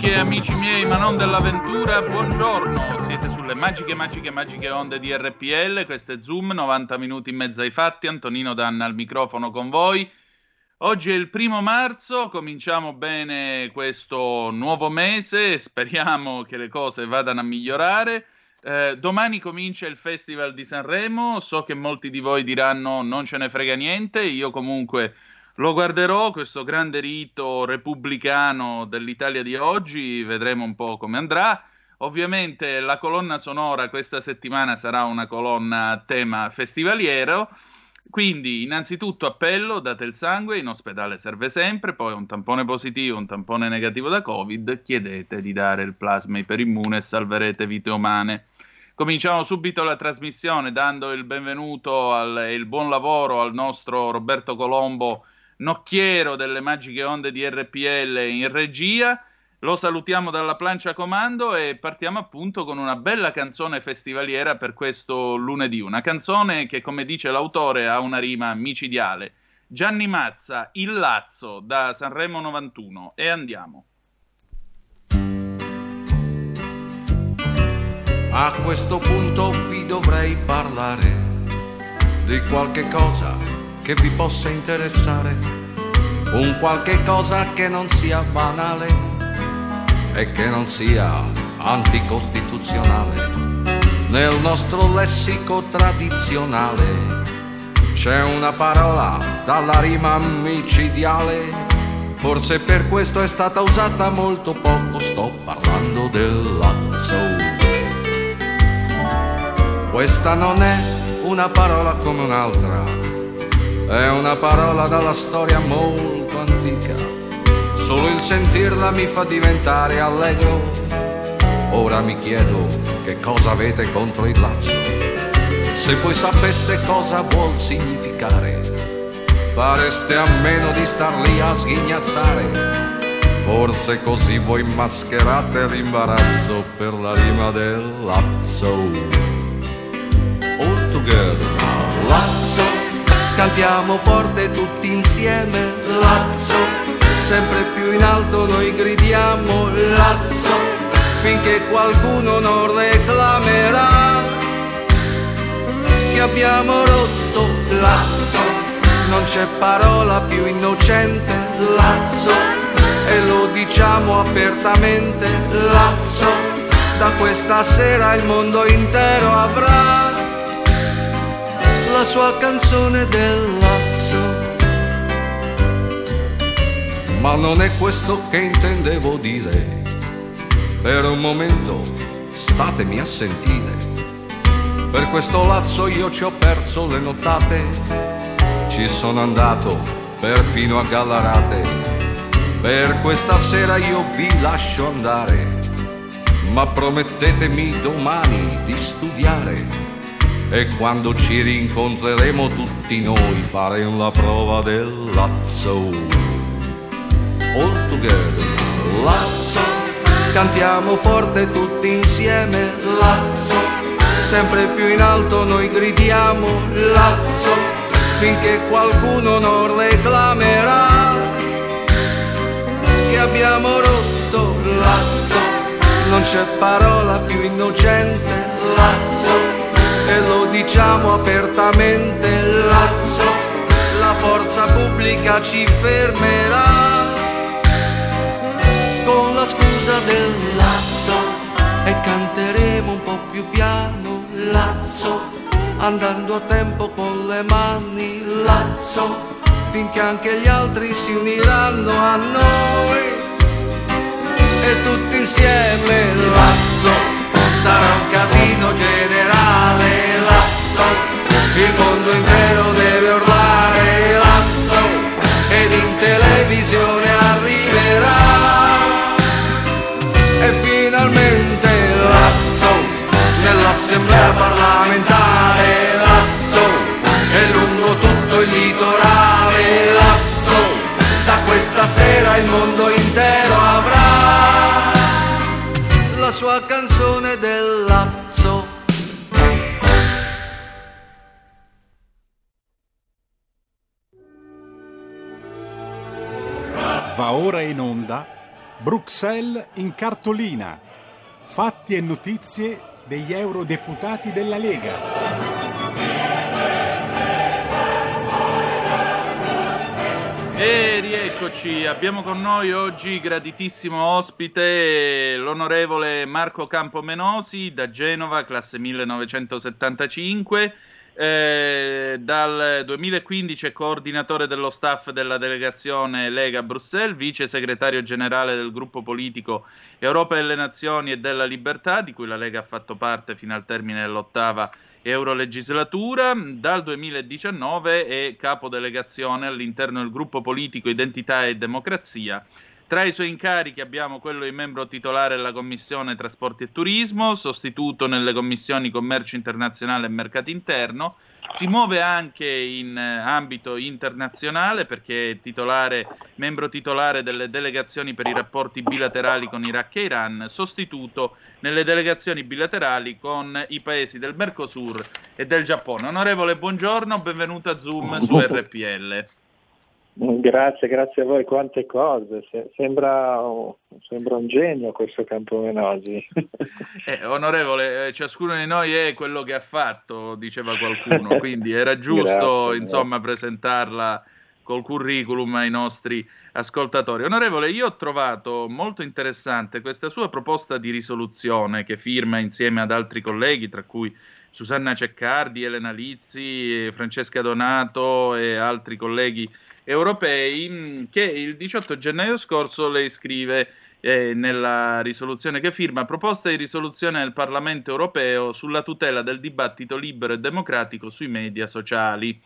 Amiche e amici miei, ma non dell'avventura, buongiorno. Siete sulle magiche, magiche, magiche onde di RPL. Questo è Zoom, 90 minuti in mezzo ai fatti. Antonino Danna al microfono con voi. Oggi è il primo marzo, cominciamo bene questo nuovo mese, speriamo che le cose vadano a migliorare. Eh, domani comincia il Festival di Sanremo, so che molti di voi diranno non ce ne frega niente, io comunque lo guarderò, questo grande rito repubblicano dell'Italia di oggi, vedremo un po' come andrà. Ovviamente la colonna sonora questa settimana sarà una colonna a tema festivaliero. Quindi, innanzitutto appello, date il sangue, in ospedale serve sempre, poi un tampone positivo, un tampone negativo da Covid, chiedete di dare il plasma iperimmune e salverete vite umane. Cominciamo subito la trasmissione dando il benvenuto e il buon lavoro al nostro Roberto Colombo nocchiero delle magiche onde di RPL in regia. Lo salutiamo dalla plancia comando e partiamo appunto con una bella canzone festivaliera per questo lunedì. Una canzone che, come dice l'autore, ha una rima micidiale. Gianni Mazza, Il Lazzo da Sanremo 91. E andiamo. A questo punto vi dovrei parlare di qualche cosa che vi possa interessare, un qualche cosa che non sia banale e che non sia anticostituzionale. Nel nostro lessico tradizionale c'è una parola dalla rima micidiale, forse per questo è stata usata molto poco, sto parlando del lazzo. Questa non è una parola come un'altra è una parola dalla storia molto antica. Solo il sentirla mi fa diventare allegro. Ora mi chiedo che cosa avete contro il lazzo. Se voi sapeste cosa vuol significare, fareste a meno di star lì a sghignazzare. Forse così voi mascherate l'imbarazzo per la rima del lazzo. All together, lazzo cantiamo forte tutti insieme, Lazzo, sempre più in alto noi gridiamo, Lazzo, finché qualcuno non reclamerà che abbiamo rotto, Lazzo, non c'è parola più innocente, Lazzo, e lo diciamo apertamente, Lazzo, da questa sera il mondo intero avrà la sua canzone del lazzo. Ma non è questo che intendevo dire. Per un momento statemi a sentire. Per questo lazzo io ci ho perso le nottate. Ci sono andato perfino a Gallarate. Per questa sera io vi lascio andare. Ma promettetemi domani di studiare e quando ci rincontreremo tutti noi faremo la prova del lazzo. All together, lazzo, cantiamo forte tutti insieme, lazzo, sempre più in alto noi gridiamo Lazzo. Finché qualcuno non reclamerà che abbiamo rotto Lazzo, non c'è parola più innocente Lazzo e lo diciamo apertamente Lazzo, la forza pubblica ci fermerà. Con la scusa del Lazzo e canteremo un po' più piano Lazzo andando a tempo con le mani Lazzo finché anche gli altri si uniranno a noi. E tutti insieme Lazzo sarà un casino generale Lazzo. Il mondo intero deve urlare Lazzo. Ed in televisione arriverà. E finalmente Lazzo nell'assemblea parlamentare Lazzo. E lungo tutto il litorale Lazzo. Da questa sera il mondo intero avrà la sua canzone Va ora in onda Bruxelles in cartolina. Fatti e notizie degli eurodeputati della Lega. E rieccoci, abbiamo con noi oggi graditissimo ospite l'onorevole Marco Campomenosi da Genova, classe 1975. Eh, dal 2015 è coordinatore dello staff della delegazione Lega Bruxelles, vice segretario generale del gruppo politico Europa delle Nazioni e della Libertà, di cui la Lega ha fatto parte fino al termine dell'ottava Eurolegislatura. Dal 2019 è capodelegazione all'interno del gruppo politico Identità e Democrazia. Tra i suoi incarichi abbiamo quello di membro titolare della Commissione Trasporti e Turismo, sostituto nelle commissioni Commercio Internazionale e Mercato Interno. Si muove anche in ambito internazionale perché è titolare, membro titolare delle delegazioni per i rapporti bilaterali con Iraq e Iran, sostituto nelle delegazioni bilaterali con i paesi del Mercosur e del Giappone. Onorevole, buongiorno, benvenuto a Zoom su RPL. Grazie, grazie a voi, quante cose, sembra, sembra un genio questo Campomenosi. Eh, onorevole, eh, ciascuno di noi è quello che ha fatto, diceva qualcuno, quindi era giusto grazie, insomma grazie. presentarla col curriculum ai nostri ascoltatori. Onorevole, io ho trovato molto interessante questa sua proposta di risoluzione che firma insieme ad altri colleghi, tra cui Susanna Ceccardi, Elena Lizzi, Francesca Donato e altri colleghi europei che il 18 gennaio scorso lei scrive eh, nella risoluzione che firma proposta di risoluzione del Parlamento europeo sulla tutela del dibattito libero e democratico sui media sociali.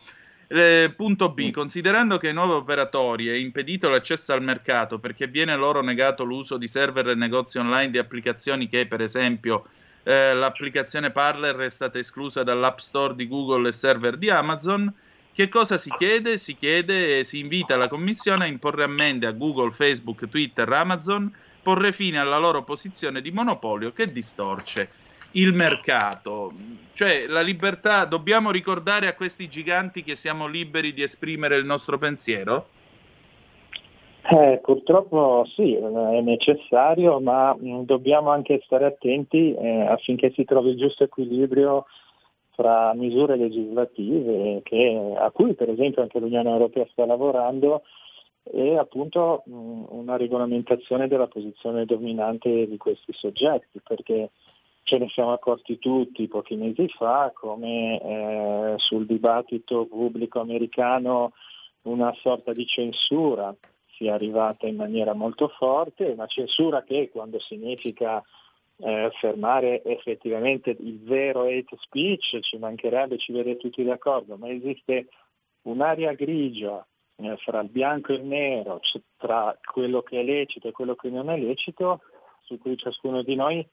Eh, punto B. Considerando che ai nuovi operatori è impedito l'accesso al mercato perché viene loro negato l'uso di server e negozi online di applicazioni che, per esempio, eh, l'applicazione Parler è stata esclusa dall'App Store di Google e server di Amazon, che cosa si chiede? Si chiede, si invita la Commissione a imporre ammende a Google, Facebook, Twitter, Amazon, porre fine alla loro posizione di monopolio che distorce il mercato. Cioè, la libertà, dobbiamo ricordare a questi giganti che siamo liberi di esprimere il nostro pensiero? Eh, purtroppo sì, è necessario, ma mh, dobbiamo anche stare attenti eh, affinché si trovi il giusto equilibrio fra misure legislative che, a cui per esempio anche l'Unione Europea sta lavorando e appunto mh, una regolamentazione della posizione dominante di questi soggetti, perché ce ne siamo accorti tutti pochi mesi fa come eh, sul dibattito pubblico americano una sorta di censura sia arrivata in maniera molto forte, una censura che quando significa eh, fermare effettivamente il vero hate speech, ci mancherebbe, ci vedete tutti d'accordo, ma esiste un'area grigia eh, fra il bianco e il nero, c- tra quello che è lecito e quello che non è lecito, su cui ciascuno di noi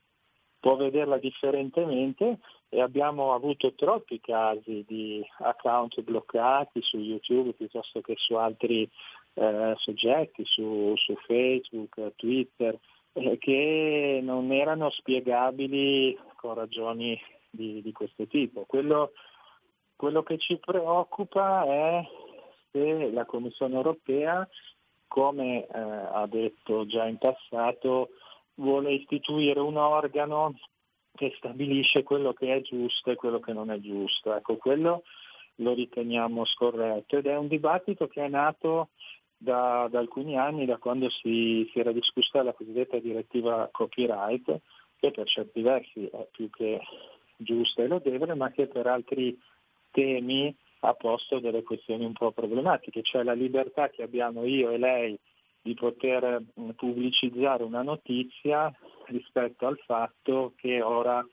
può vederla differentemente e abbiamo avuto troppi casi di account bloccati su YouTube piuttosto che su altri eh, soggetti, su, su Facebook, Twitter, eh, che non erano spiegabili con ragioni di, di questo tipo. Quello, quello che ci preoccupa è se la Commissione europea, come eh, ha detto già in passato, vuole istituire un organo che stabilisce quello che è giusto e quello che non è giusto. Ecco, quello lo riteniamo scorretto ed è un dibattito che è nato da, da alcuni anni, da quando si, si, era discussa la cosiddetta direttiva copyright, che per certi versi è più che giusta e lodevole, ma che per altri temi ha posto delle questioni un po' problematiche, cioè la libertà che abbiamo io e lei di poter pubblicizzare una notizia rispetto al fatto che ora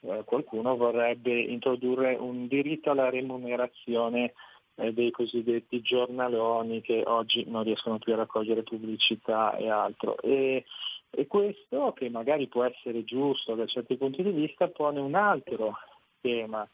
eh, qualcuno vorrebbe introdurre un diritto alla remunerazione eh, dei cosiddetti giornaloni che oggi non riescono più a raccogliere pubblicità e altro. E, e questo, che magari può essere giusto da certi punti di vista, pone un altro tema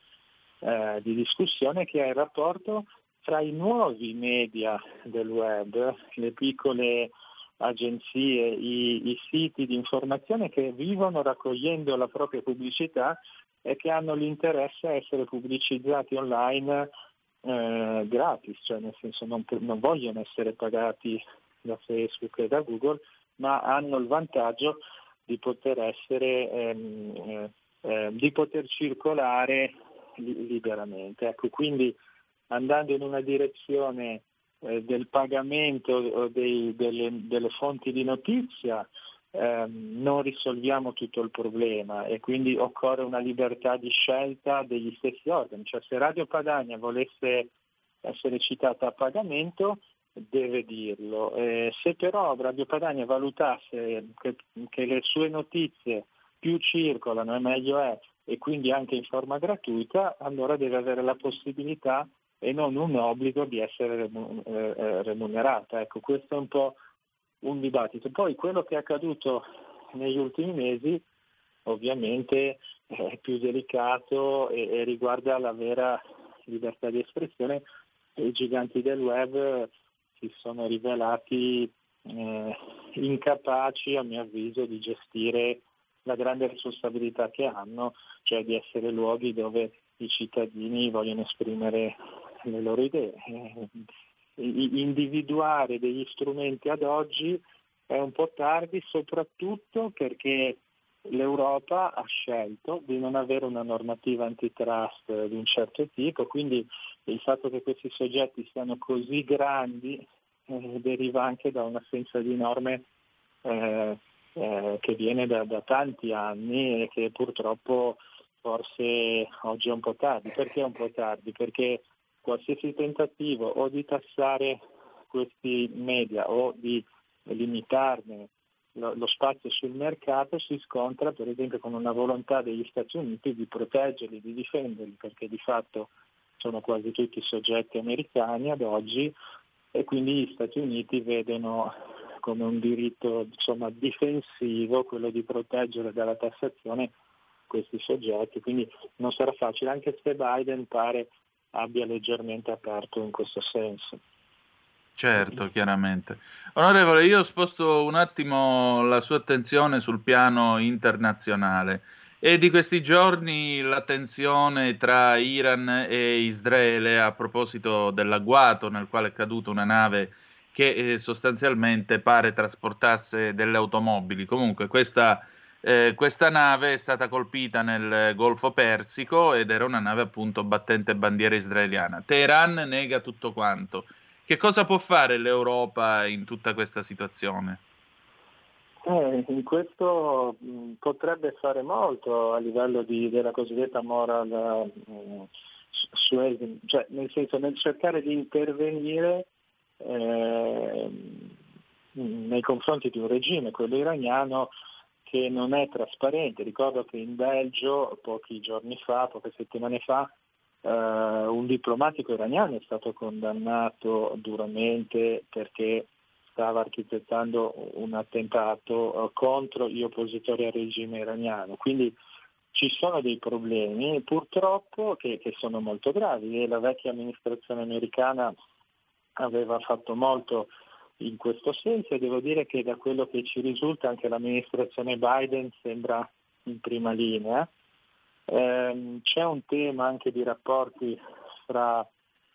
eh, di discussione che è il rapporto tra i nuovi media del web, le piccole agenzie, i, i, siti di informazione che vivono raccogliendo la propria pubblicità e che hanno l'interesse a essere pubblicizzati online eh, gratis, cioè nel senso non, non, vogliono essere pagati da Facebook e da Google, ma hanno il vantaggio di poter essere, ehm, eh, eh, di poter circolare li, liberamente. Ecco, quindi andando in una direzione eh, del pagamento dei, delle, delle, fonti di notizia ehm, non risolviamo tutto il problema e quindi occorre una libertà di scelta degli stessi organi. Cioè se Radio Padania volesse essere citata a pagamento deve dirlo. Eh, se però Radio Padania valutasse che, che le sue notizie più circolano e meglio è e quindi anche in forma gratuita, allora deve avere la possibilità e non un obbligo di essere eh, eh, remunerata. Ecco, questo è un po' un dibattito. Poi quello che è accaduto negli ultimi mesi ovviamente è più delicato e, e riguarda la vera libertà di espressione. I giganti del web si sono rivelati eh, incapaci, a mio avviso, di gestire la grande responsabilità che hanno, cioè di essere luoghi dove i cittadini vogliono esprimere le loro idee. Individuare degli strumenti ad oggi è un po' tardi soprattutto perché l'Europa ha scelto di non avere una normativa antitrust di un certo tipo, quindi il fatto che questi soggetti siano così grandi eh, deriva anche da un'assenza di norme eh, eh, che viene da, da, tanti anni e che purtroppo forse oggi è un po' tardi. Perché è un po' tardi? Perché qualsiasi tentativo o di tassare questi media o di limitarne lo, lo, spazio sul mercato si scontra per esempio con una volontà degli Stati Uniti di proteggerli, di difenderli, perché di fatto sono quasi tutti soggetti americani ad oggi e quindi gli Stati Uniti vedono come un diritto insomma, difensivo quello di proteggere dalla tassazione questi soggetti, quindi non sarà facile, anche se Biden pare abbia leggermente aperto in questo senso. Certo, chiaramente. Onorevole, io sposto un attimo la sua attenzione sul piano internazionale. E di questi giorni la tensione tra Iran e Israele a proposito dell'agguato nel quale è caduta una nave che eh, sostanzialmente pare trasportasse delle automobili. Comunque questa eh, questa nave è stata colpita nel Golfo Persico ed era una nave appunto battente bandiera israeliana. Teheran nega tutto quanto. Che cosa può fare l'Europa in tutta questa situazione? Eh, in questo mh, mm, potrebbe fare molto a livello di, della cosiddetta moral mh, mm, suasing, cioè nel senso nel cercare di intervenire eh, nei confronti di un regime, quello iraniano, che non è trasparente. Ricordo che in Belgio pochi giorni fa, poche settimane fa, eh, un diplomatico iraniano è stato condannato duramente perché stava architettando un attentato eh, contro gli oppositori al regime iraniano. Quindi ci sono dei problemi purtroppo che, che sono molto gravi e la vecchia amministrazione americana aveva fatto molto in questo senso e devo dire che da quello che ci risulta anche l'amministrazione Biden sembra in prima linea Eh, c'è un tema anche di rapporti fra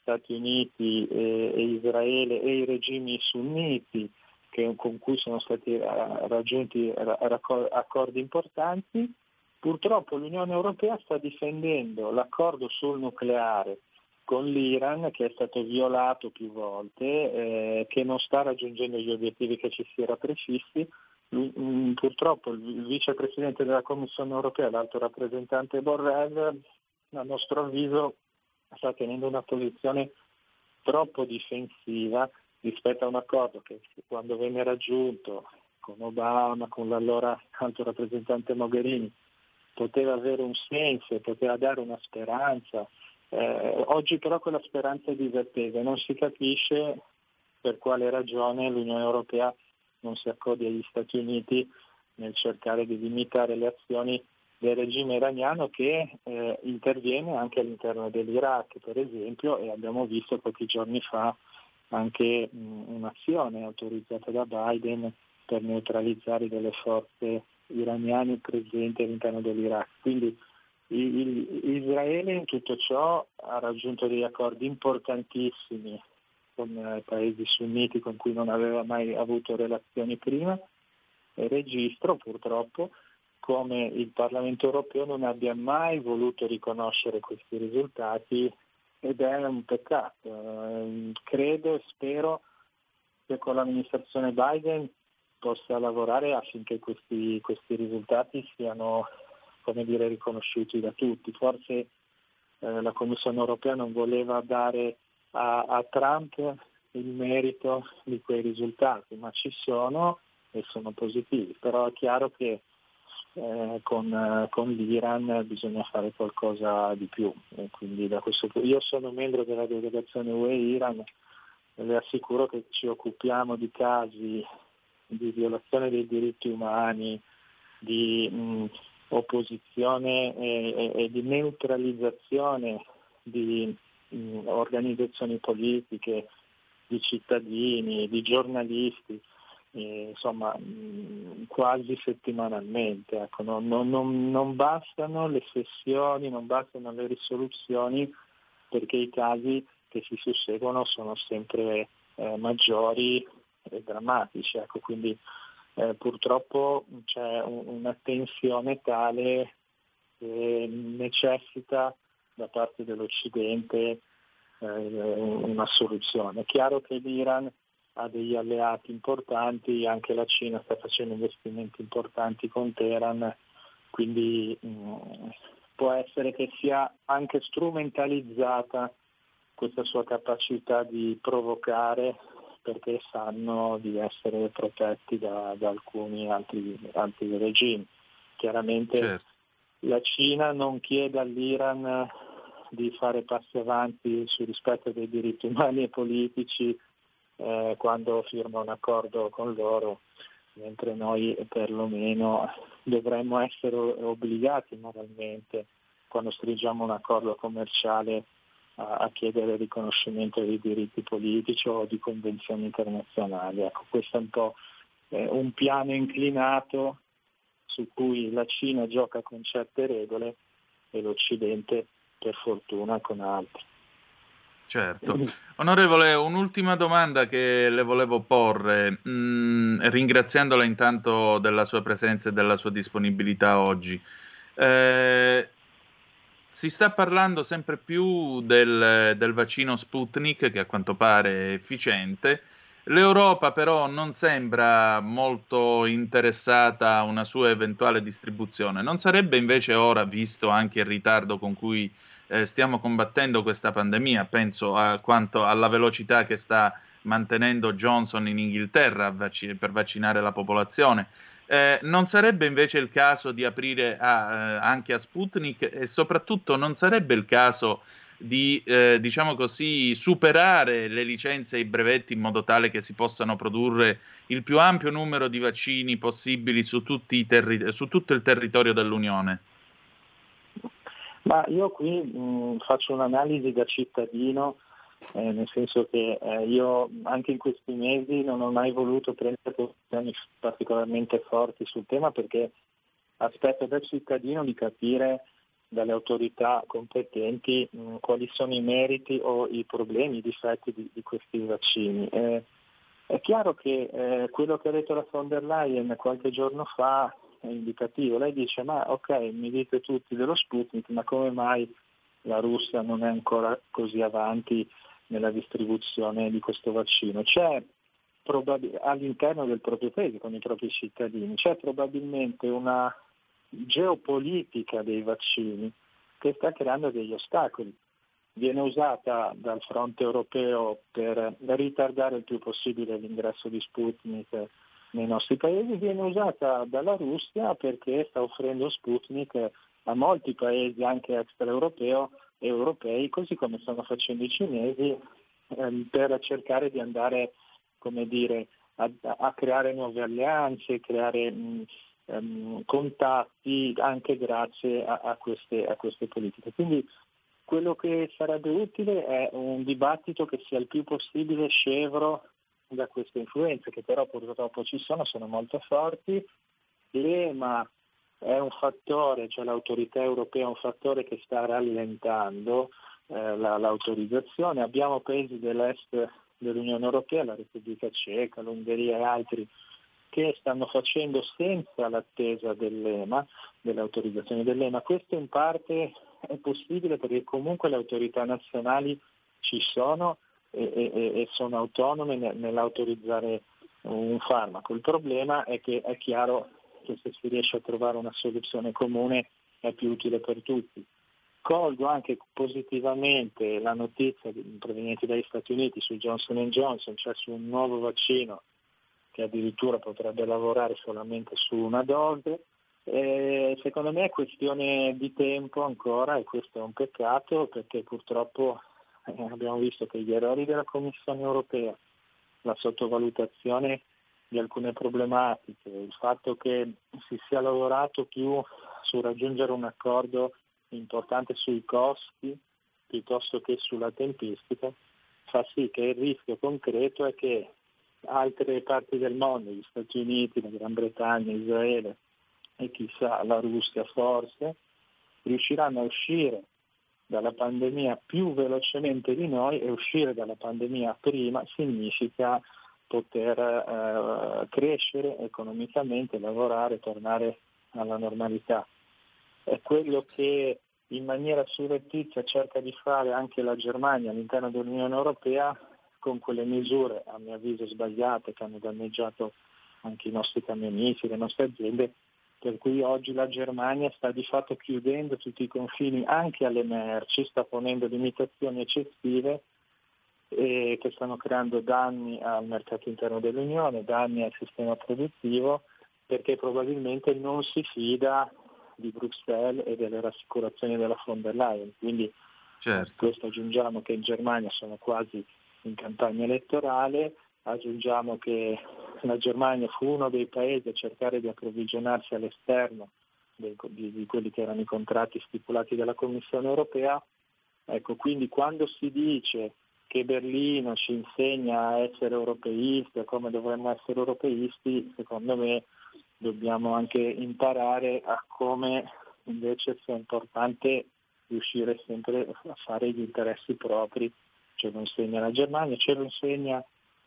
Stati Uniti e, e Israele e i regimi sunniti che, con cui sono stati eh, raggiunti accordi importanti. Purtroppo l'Unione Europea sta difendendo l'accordo sul nucleare con l'Iran che è stato violato più volte, eh, che non sta raggiungendo gli obiettivi che ci si era prefissi. Mm, purtroppo il vicepresidente della Commissione europea, l'alto rappresentante Borrell, a nostro avviso sta tenendo una posizione troppo difensiva rispetto a un accordo che quando venne raggiunto con Obama, con l'allora alto rappresentante Mogherini, poteva avere un senso poteva dare una speranza. Eh, oggi però quella speranza è disattesa, non si capisce per quale ragione l'Unione Europea non si accodi agli Stati Uniti nel cercare di limitare le azioni del regime iraniano che eh, interviene anche all'interno dell'Iraq, per esempio, e abbiamo visto pochi giorni fa anche mh, un'azione autorizzata da Biden per neutralizzare delle forze iraniane presenti all'interno dell'Iraq. Quindi Israele in tutto ciò ha raggiunto degli accordi importantissimi con eh, paesi sunniti con cui non aveva mai avuto relazioni prima e registro purtroppo come il Parlamento europeo non abbia mai voluto riconoscere questi risultati ed è un peccato. Eh, credo e spero che con l'amministrazione Biden possa lavorare affinché questi, questi risultati siano come dire, riconosciuti da tutti. Forse eh, la Commissione europea non voleva dare a, a Trump il merito di quei risultati, ma ci sono e sono positivi. Però è chiaro che eh, con, eh, con, l'Iran bisogna fare qualcosa di più. Questo, io sono membro della delegazione UE-Iran e le assicuro che ci occupiamo di casi di violazione dei diritti umani, di mh, opposizione e, e, e, di neutralizzazione di mh, organizzazioni politiche, di cittadini, di giornalisti eh, insomma mh, quasi settimanalmente. Ecco, non, non, non, non, bastano le sessioni, non bastano le risoluzioni perché i casi che si susseguono sono sempre eh, maggiori e drammatici. Ecco, quindi eh, purtroppo c'è un, una tensione tale che necessita da parte dell'Occidente eh, una soluzione. È chiaro che l'Iran ha degli alleati importanti, anche la Cina sta facendo investimenti importanti con Teheran, quindi mh, mm, può essere che sia anche strumentalizzata questa sua capacità di provocare perché sanno di essere protetti da, da alcuni altri, altri, regimi. Chiaramente certo. la Cina non chiede all'Iran di fare passi avanti sul rispetto dei diritti umani e politici eh, quando firma un accordo con loro, mentre noi perlomeno dovremmo essere obbligati moralmente quando stringiamo un accordo commerciale a, chiedere il riconoscimento dei diritti politici o di convenzioni internazionali. Ecco, questo è un po' eh, un piano inclinato su cui la Cina gioca con certe regole e l'Occidente per fortuna con altre. Certo. Onorevole, un'ultima domanda che le volevo porre, mh, mm, ringraziandola intanto della sua presenza e della sua disponibilità oggi. Eh, si sta parlando sempre più del, del, vaccino Sputnik, che a quanto pare è efficiente. L'Europa però non sembra molto interessata a una sua eventuale distribuzione. Non sarebbe invece ora, visto anche il ritardo con cui eh, stiamo combattendo questa pandemia, penso a quanto alla velocità che sta mantenendo Johnson in Inghilterra vac- per vaccinare la popolazione. Eh, non sarebbe invece il caso di aprire a, eh, anche a Sputnik e soprattutto non sarebbe il caso di, eh, diciamo così, superare le licenze e i brevetti in modo tale che si possano produrre il più ampio numero di vaccini possibili su, terri- su tutto il territorio dell'Unione? Ma io qui mh, faccio un'analisi da cittadino, eh, nel senso che eh, io anche in questi mesi non ho mai voluto prendere posizioni particolarmente forti sul tema perché aspetto da cittadino di capire dalle autorità competenti mh, quali sono i meriti o i problemi, i difetti di, di questi vaccini. Eh, è chiaro che eh, quello che ha detto la von der Leyen qualche giorno fa è indicativo. Lei dice ma ok, mi dite tutti dello Sputnik, ma come mai la Russia non è ancora così avanti nella distribuzione di questo vaccino? C'è probab- all'interno del proprio paese, con i propri cittadini, c'è probabilmente una geopolitica dei vaccini che sta creando degli ostacoli. Viene usata dal fronte europeo per ritardare il più possibile l'ingresso di Sputnik nei nostri paesi, viene usata dalla Russia perché sta offrendo Sputnik a molti paesi anche extraeuropei, europei, così come stanno facendo i cinesi, ehm, per cercare di andare come dire, a, a creare nuove alleanze, creare mh, um, contatti anche grazie a, a, queste, a queste politiche. Quindi quello che sarebbe utile è un dibattito che sia il più possibile scevro da queste influenze, che però purtroppo ci sono, sono molto forti. L'EMA è un fattore, cioè l'autorità europea è un fattore che sta rallentando eh, la, l'autorizzazione. Abbiamo paesi dell'est dell'Unione Europea, la Repubblica Ceca, l'Ungheria e altri che stanno facendo senza l'attesa dell'EMA, dell'autorizzazione dell'EMA. Questo in parte è possibile perché comunque le autorità nazionali ci sono e, e, e sono autonome nell'autorizzare un farmaco. Il problema è che è chiaro che se si riesce a trovare una soluzione comune è più utile per tutti. Colgo anche positivamente la notizia proveniente dagli Stati Uniti su Johnson Johnson, cioè su un nuovo vaccino che addirittura potrebbe lavorare solamente su una dose. E secondo me è questione di tempo ancora e questo è un peccato perché purtroppo eh, abbiamo visto che gli errori della Commissione europea, la sottovalutazione di alcune problematiche, il fatto che si sia lavorato più su raggiungere un accordo importante sui costi piuttosto che sulla tempistica, fa sì che il rischio concreto è che altre parti del mondo, gli Stati Uniti, la Gran Bretagna, Israele e chissà la Russia forse, riusciranno a uscire dalla pandemia più velocemente di noi e uscire dalla pandemia prima significa poter eh, crescere economicamente, lavorare, tornare alla normalità. È quello che in maniera surrettizia cerca di fare anche la Germania all'interno dell'Unione Europea con quelle misure, a mio avviso sbagliate, che hanno danneggiato anche i nostri camionisti, le nostre aziende, per cui oggi la Germania sta di fatto chiudendo tutti i confini anche alle merci, sta ponendo limitazioni eccessive eh, che stanno creando danni al mercato interno dell'Unione, danni al sistema produttivo, perché probabilmente non si fida di Bruxelles e delle rassicurazioni della von der Leyen. Quindi certo. questo aggiungiamo che in Germania sono quasi in campagna elettorale, aggiungiamo che la Germania fu uno dei paesi a cercare di approvvigionarsi all'esterno di, di, di quelli che erano i contratti stipulati dalla Commissione europea. Ecco, quindi quando si dice che Berlino ci insegna a essere europeisti, a come dovremmo essere europeisti, secondo me dobbiamo anche imparare a come invece sia importante riuscire sempre a fare gli interessi propri ce lo insegna la Germania, ce lo insegna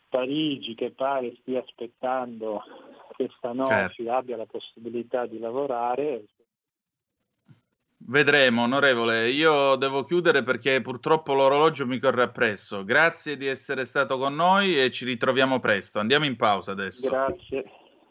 Parigi che pare stia aspettando che stanotte certo. abbia la possibilità di lavorare. Vedremo, onorevole. Io devo chiudere perché purtroppo l'orologio mi corre appresso. Grazie di essere stato con noi e ci ritroviamo presto. Andiamo in pausa adesso. Grazie,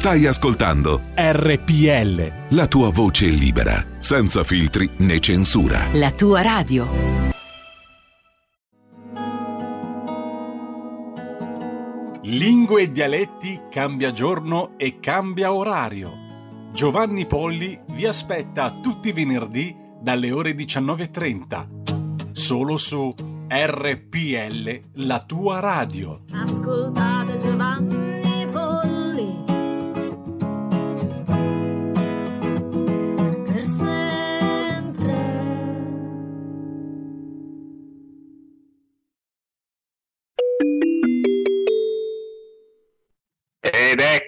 Stai ascoltando RPL. la tua voce libera, senza filtri né censura. La tua radio. Lingue e dialetti cambia giorno e cambia orario. Giovanni Polli vi aspetta tutti i venerdì dalle ore 19.30. Solo su RPL, la tua radio. Ascoltate Giovanni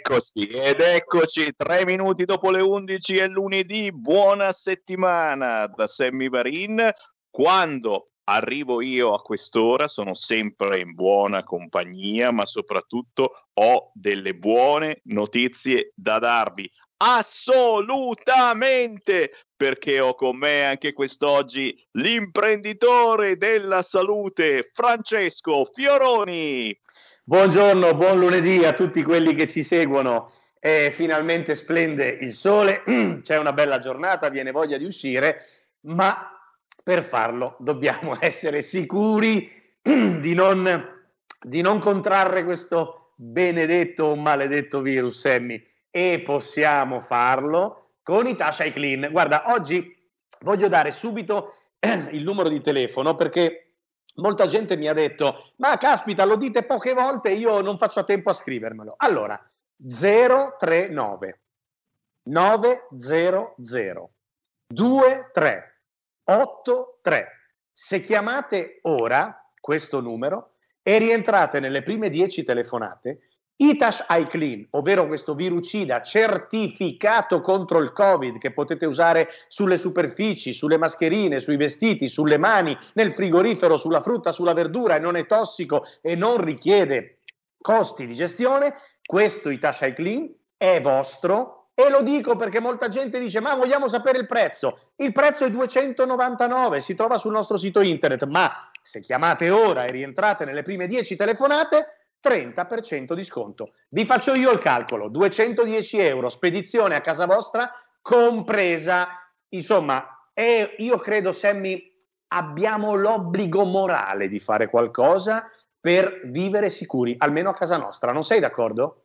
eccoci, ed eccoci, tre minuti dopo le 11 è lunedì, buona settimana da Sammy Varin. Quando arrivo io a quest'ora sono sempre in buona compagnia, ma soprattutto ho delle buone notizie da darvi. Assolutamente! Perché ho con me anche quest'oggi l'imprenditore della salute, Francesco Fioroni. Buongiorno, buon lunedì a tutti quelli che ci seguono. Eh, finalmente splende il sole, c'è una bella giornata, viene voglia di uscire, ma per farlo dobbiamo essere sicuri di non, di non contrarre questo benedetto o maledetto virus, Sammy, e possiamo farlo con i Tasha Clean. Guarda, oggi voglio dare subito il numero di telefono perché molta gente mi ha detto, ma caspita, lo dite poche volte io non faccio tempo a scrivermelo. Allora, 039 900 23 83. Se chiamate ora questo numero e rientrate nelle prime 10 telefonate, Itash iClean, ovvero questo virucida certificato contro il Covid che potete usare sulle superfici, sulle mascherine, sui vestiti, sulle mani, nel frigorifero, sulla frutta, sulla verdura e non è tossico e non richiede costi di gestione, questo Itash iClean è vostro e lo dico perché molta gente dice ma vogliamo sapere il prezzo. Il prezzo è 299, si trova sul nostro sito internet, ma se chiamate ora e rientrate nelle prime 10 telefonate 30% di sconto. Vi faccio io il calcolo, 210 euro, spedizione a casa vostra compresa. Insomma, e io credo, Sammy, abbiamo l'obbligo morale di fare qualcosa per vivere sicuri, almeno a casa nostra. Non sei d'accordo?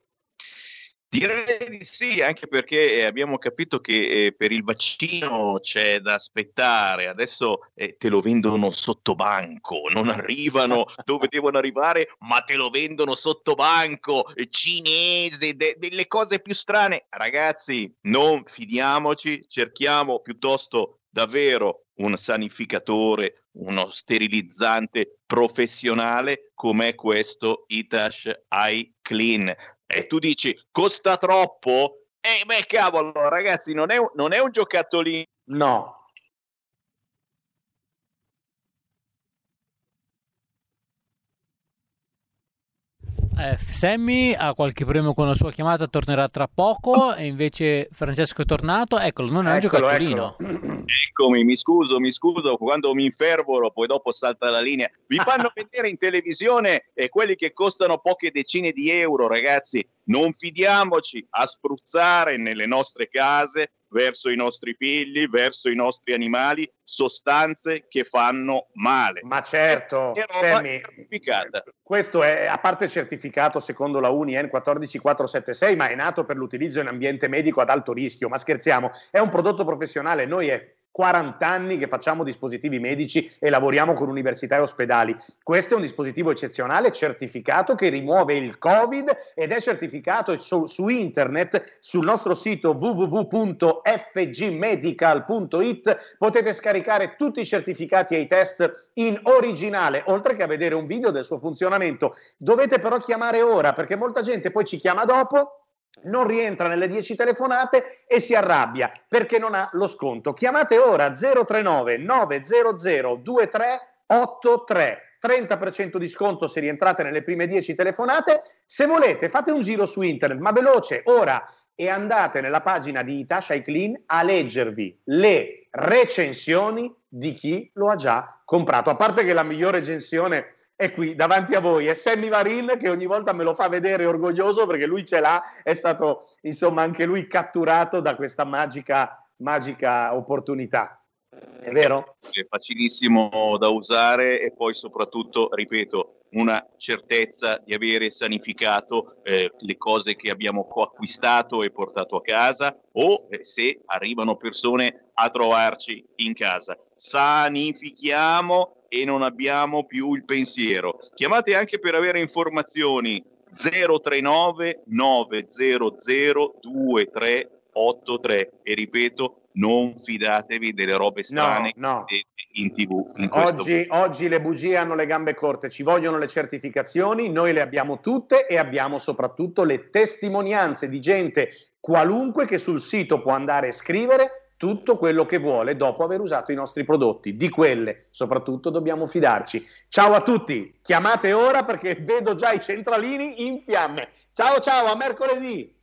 Direi di sì, anche perché eh, abbiamo capito che eh, per il vaccino c'è da aspettare, adesso eh, te lo vendono sotto banco, non arrivano dove devono arrivare, ma te lo vendono sotto banco, cinese, de- delle cose più strane. Ragazzi, non fidiamoci, cerchiamo piuttosto davvero un sanificatore, uno sterilizzante professionale come questo Itash iClean. E tu dici, costa troppo? Eh, beh, cavolo, ragazzi, non è, un- non è un giocattolino. No. Eh, Sammy ha qualche problema con la sua chiamata, tornerà tra poco e invece Francesco è tornato, eccolo, non è un Eccolo, giocattolino. Eccomi, mi scuso, mi scuso, quando mi infervoro poi dopo salta la linea. Vi fanno vedere in televisione eh, quelli che costano poche decine di euro, ragazzi. Non fidiamoci a spruzzare nelle nostre case, verso i nostri figli, verso i nostri animali, sostanze che fanno male. Ma certo, Sammy, questo è a parte certificato secondo la UNI N14476, ma è nato per l'utilizzo in ambiente medico ad alto rischio. Ma scherziamo, è un prodotto professionale. Noi è 40 anni che facciamo dispositivi medici e lavoriamo con università e ospedali. Questo è un dispositivo eccezionale certificato che rimuove il Covid ed è certificato su, su internet sul nostro sito www.fgmedical.it potete scaricare tutti i certificati e i test in originale, oltre che a vedere un video del suo funzionamento. Dovete però chiamare ora perché molta gente poi ci chiama dopo non rientra nelle 10 telefonate e si arrabbia perché non ha lo sconto. Chiamate ora 039 900 2383. 30% di sconto se rientrate nelle prime 10 telefonate. Se volete, fate un giro su internet, ma veloce, ora e andate nella pagina di Itasha Clean a leggervi le recensioni di chi lo ha già comprato. A parte che la migliore recensione è qui davanti a voi, è Sammy Varin che ogni volta me lo fa vedere orgoglioso perché lui ce l'ha, è stato insomma anche lui catturato da questa magica, magica opportunità. È vero? È facilissimo da usare e poi soprattutto, ripeto, una certezza di avere sanificato eh, le cose che abbiamo coacquistato e portato a casa o eh, se arrivano persone a trovarci in casa. Sanifichiamo e non abbiamo più il pensiero. Chiamate anche per avere informazioni 039 900 2383 e ripeto non fidatevi delle robe strane No, no. in tv in Oggi, oggi le bugie hanno le gambe corte, ci vogliono le certificazioni, noi le abbiamo tutte e abbiamo soprattutto le testimonianze di gente qualunque che sul sito può andare a scrivere tutto quello che vuole dopo aver usato i nostri prodotti. Di quelle soprattutto dobbiamo fidarci. Ciao a tutti, chiamate ora perché vedo già i centralini in fiamme. Ciao ciao, a mercoledì.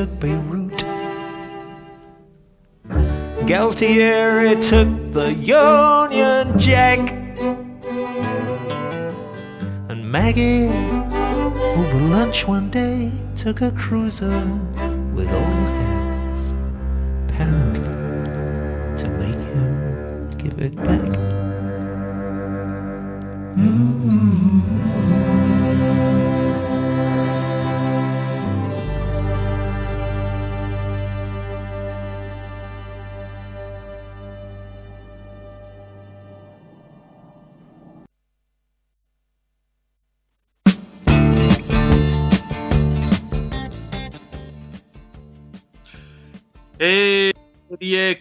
Took Beirut. Galtieri took the Union Jack. And Maggie, over lunch one day, took a cruiser with all hands, apparently to make him give it back. E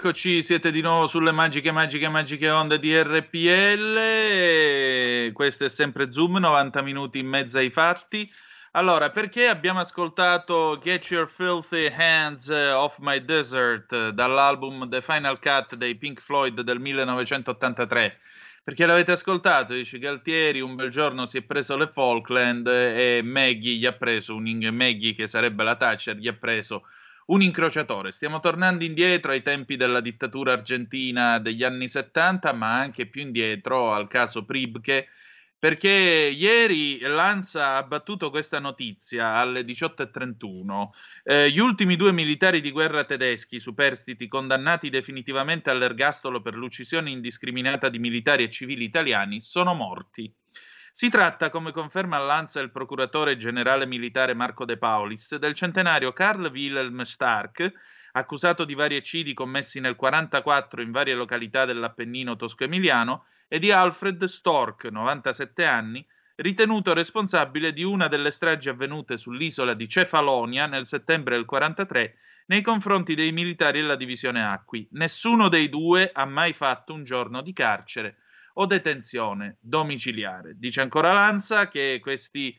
rieccoci, siete di nuovo sulle magiche, magiche, magiche onde di RPL. Questo è sempre Zoom, 90 minuti in mezzo ai fatti. Allora, perché abbiamo ascoltato Get Your Filthy Hands Off My Desert dall'album The Final Cut dei Pink Floyd del 1983? Perché l'avete ascoltato, dice Galtieri, un bel giorno si è preso le Falkland e Maggie gli ha preso, un, Maggie che sarebbe la Thatcher, gli ha preso un incrociatore. Stiamo tornando indietro ai tempi della dittatura argentina degli anni 70, ma anche più indietro al caso Pribke, perché ieri l'ANSA ha battuto questa notizia alle 18.31. Eh, gli ultimi due militari di guerra tedeschi superstiti condannati definitivamente all'ergastolo per l'uccisione indiscriminata di militari e civili italiani sono morti. Si tratta, come conferma all'ANSA il procuratore generale militare Marco De Paulis, del centenario Karl Wilhelm Stark, accusato di vari eccidi commessi nel 1944 in varie località dell'Appennino tosco-emiliano, e di Alfred Stork, 97 anni, ritenuto responsabile di una delle stragi avvenute sull'isola di Cefalonia nel settembre del 1943 nei confronti dei militari della divisione Acqui. Nessuno dei due ha mai fatto un giorno di carcere o detenzione domiciliare. Dice ancora Lanza che questi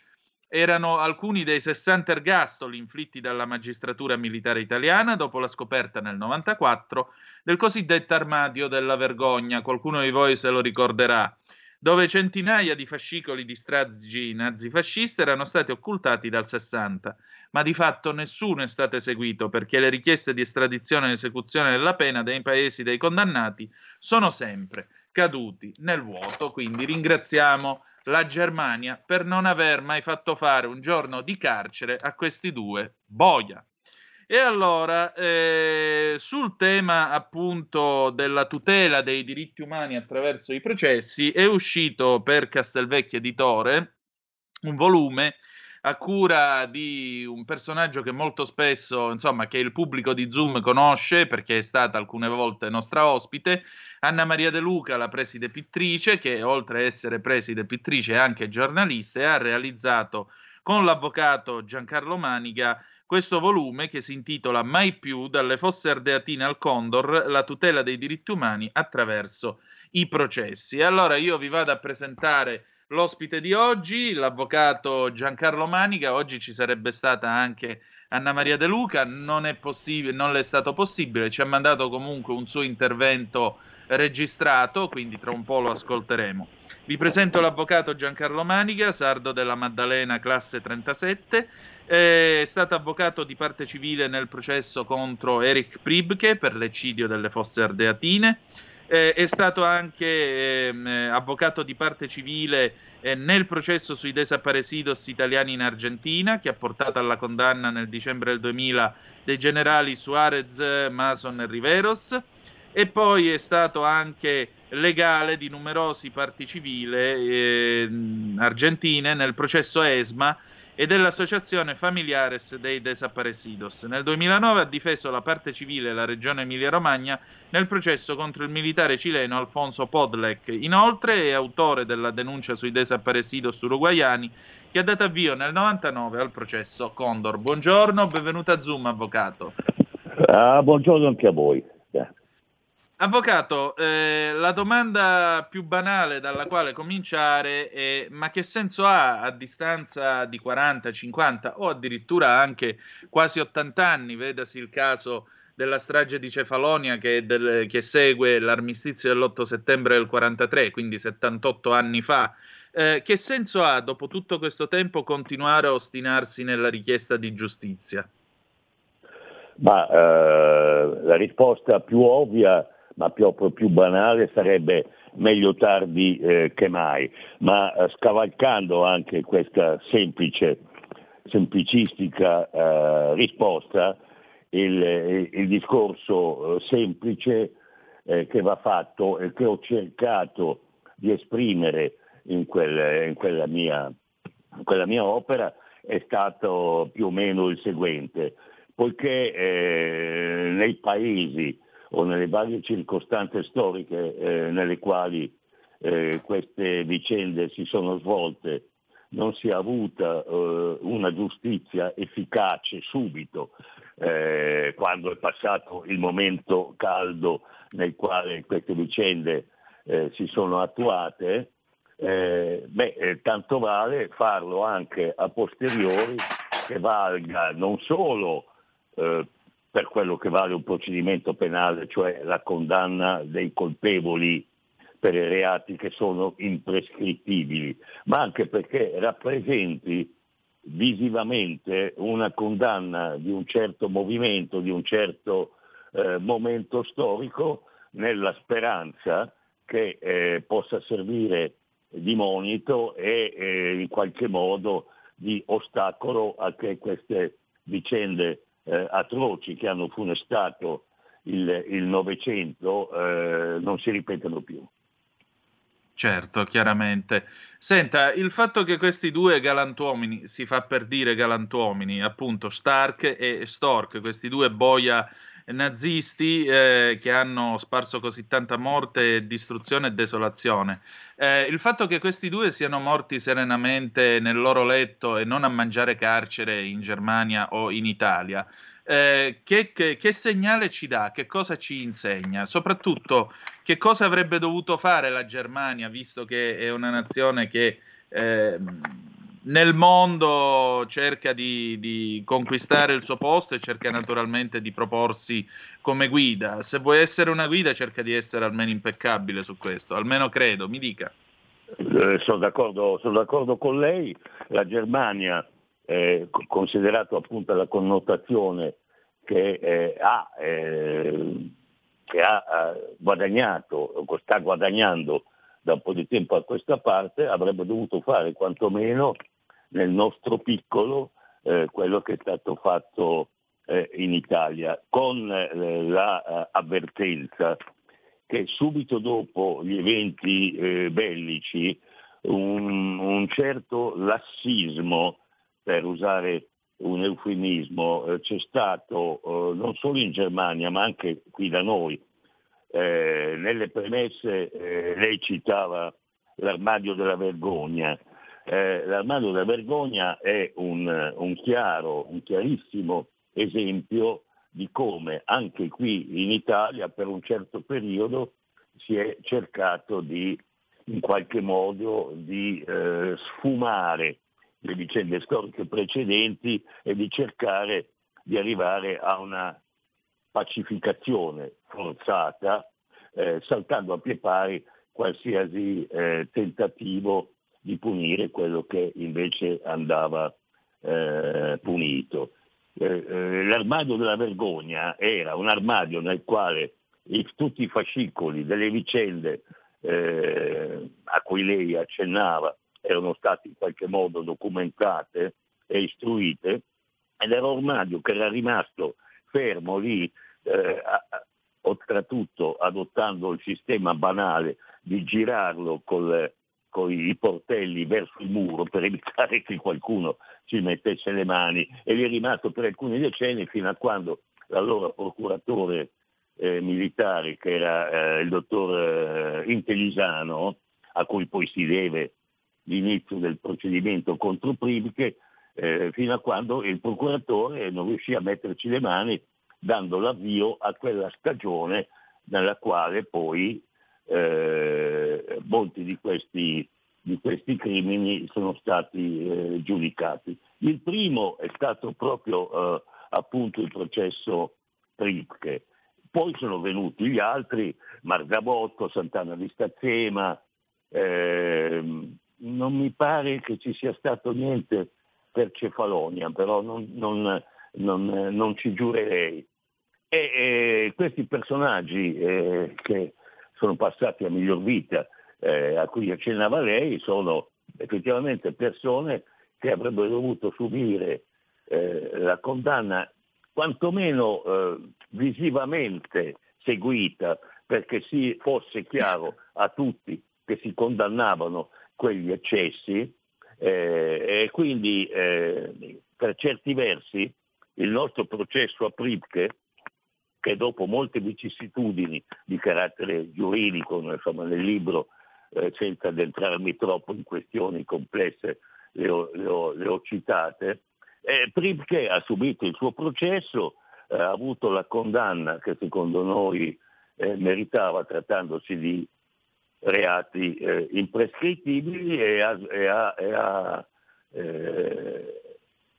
erano alcuni dei 60 ergastoli inflitti dalla magistratura militare italiana dopo la scoperta nel 94 del cosiddetto armadio della vergogna, qualcuno di voi se lo ricorderà, dove centinaia di fascicoli di stragi nazifasciste erano stati occultati dal 60, ma di fatto nessuno è stato eseguito perché le richieste di estradizione e esecuzione della pena dei paesi dei condannati sono sempre caduti nel vuoto. Quindi ringraziamo la Germania per non aver mai fatto fare un giorno di carcere a questi due boia. E allora, eh, sul tema appunto della tutela dei diritti umani attraverso i processi, è uscito per Castelvecchio Editore un volume a cura di un personaggio che molto spesso, insomma, che il pubblico di Zoom conosce perché è stata alcune volte nostra ospite, Anna Maria De Luca, la preside pittrice, che oltre a essere preside pittrice è anche giornalista e ha realizzato con l'avvocato Giancarlo Maniga questo volume che si intitola Mai più dalle fosse ardeatine al Condor, la tutela dei diritti umani attraverso i processi. Allora io vi vado a presentare l'ospite di oggi, l'avvocato Giancarlo Manica. Oggi ci sarebbe stata anche Anna Maria De Luca, non è possibile, non le è stato possibile, ci ha mandato comunque un suo intervento registrato, quindi tra un po' lo ascolteremo. Vi presento l'avvocato Giancarlo Manica, sardo della Maddalena, classe 37. È stato avvocato di parte civile nel processo contro Eric Pribke per l'eccidio delle fosse ardeatine eh, è stato anche ehm, avvocato di parte civile eh, nel processo sui desaparecidos italiani in Argentina, che ha portato alla condanna nel dicembre del 2000 dei generali Suarez, Mason e Riveros. E poi è stato anche legale di numerosi parti civili eh, argentine nel processo ESMA e dell'Associazione Familiares dei Desaparecidos. Nel 2009 ha difeso la parte civile e la regione Emilia-Romagna nel processo contro il militare cileno Alfonso Podlek. Inoltre è autore della denuncia sui desaparecidos uruguayani che ha dato avvio nel 99 al processo Condor. Buongiorno, benvenuto a Zoom, avvocato. Ah, buongiorno anche a voi. Avvocato, eh, la domanda più banale dalla quale cominciare è ma che senso ha a distanza di 40, 50 o addirittura anche quasi 80 anni, vedasi il caso della strage di Cefalonia che, del, che segue l'armistizio dell'8 settembre del 43, quindi 78 anni fa, eh, che senso ha dopo tutto questo tempo continuare a ostinarsi nella richiesta di giustizia? Ma eh, la risposta più ovvia ma proprio più banale sarebbe meglio tardi eh, che mai, ma eh, scavalcando anche questa semplice, semplicistica eh, risposta, il, il discorso eh, semplice eh, che va fatto e che ho cercato di esprimere in, quel, in, quella, mia, in quella mia opera è stato più o meno il seguente, poiché eh, nei paesi o nelle varie circostanze storiche eh, nelle quali eh, queste vicende si sono svolte non si è avuta eh, una giustizia efficace subito, eh, quando è passato il momento caldo nel quale queste vicende eh, si sono attuate, eh, beh, tanto vale farlo anche a posteriori che valga non solo eh, per quello che vale un procedimento penale, cioè la condanna dei colpevoli per i reati che sono imprescrittibili, ma anche perché rappresenti visivamente una condanna di un certo movimento, di un certo eh, momento storico, nella speranza che eh, possa servire di monito e eh, in qualche modo di ostacolo a che queste vicende eh, atroci che hanno funestato il Novecento eh, non si ripetono più. Certo, chiaramente. Senta, il fatto che questi due galantuomini, si fa per dire galantuomini, appunto Stark e Stork, questi due boia nazisti eh, che hanno sparso così tanta morte, distruzione e desolazione. Eh, il fatto che questi due siano morti serenamente nel loro letto e non a mangiare carcere in Germania o in Italia, eh, che, che, che, segnale ci dà? Che cosa ci insegna? Soprattutto, che cosa avrebbe dovuto fare la Germania, visto che è una nazione che eh, nel mondo cerca di, di, conquistare il suo posto e cerca naturalmente di proporsi come guida. Se vuoi essere una guida, cerca di essere almeno impeccabile su questo, almeno credo, mi dica. Eh, sono, d'accordo, sono d'accordo con lei, la Germania, eh, considerato appunto la connotazione che eh, ha, eh, che ha eh, guadagnato, sta guadagnando da un po' di tempo a questa parte, avrebbe dovuto fare quantomeno nel nostro piccolo eh, quello che è stato fatto eh, in Italia, con eh, l'avvertenza la, che subito dopo gli eventi eh, bellici un, un, certo lassismo per usare un eufemismo, eh, c'è stato eh, non solo in Germania ma anche qui da noi, eh, nelle premesse eh, lei citava l'armadio della vergogna. Eh, l'armadio della vergogna è un, un chiaro, un chiarissimo esempio di come anche qui in Italia per un certo periodo si è cercato di in qualche modo di eh, sfumare le vicende storiche precedenti e di cercare di arrivare a una pacificazione forzata, eh, saltando a pie pari qualsiasi eh, tentativo di punire quello che invece andava eh, punito. Eh, eh, l'armadio della vergogna era un armadio nel quale i, tutti i fascicoli delle vicende eh, a cui lei accennava erano state in qualche modo documentate e istruite ed era un armadio che era rimasto fermo lì, eh, oltretutto adottando il sistema banale di girarlo col, con i portelli verso il muro per evitare che qualcuno ci mettesse le mani. E gli è rimasto per alcuni decenni fino a quando l'allora procuratore eh, militare che era eh, il dottor eh, Intellisano, a cui poi si deve l'inizio del procedimento contro Pribche, eh, fino a quando il procuratore non riuscì a metterci le mani dando l'avvio a quella stagione nella quale poi eh, molti di questi, di questi, crimini sono stati eh, giudicati. Il primo è stato proprio eh, appunto il processo Pripke, poi sono venuti gli altri, Margabotto, Sant'Anna di Stazzema, ehm, non mi pare che ci sia stato niente per Cefalonia, però non, non, non, non ci giurerei. E, e questi personaggi eh, che sono passati a miglior vita, eh, a cui accennava lei, sono effettivamente persone che avrebbero dovuto subire eh, la condanna quantomeno eh, visivamente seguita perché si fosse chiaro a tutti che si condannavano quegli eccessi eh, e quindi eh, per certi versi il nostro processo a Pripke che dopo molte vicissitudini di carattere giuridico, insomma nel libro eh, senza addentrarmi troppo in questioni complesse le ho, le ho, le ho citate, eh, Pripke ha subito il suo processo, eh, ha avuto la condanna che secondo noi eh, meritava trattandosi di reati eh, imprescrittibili e ha, e, ha, e, ha, eh,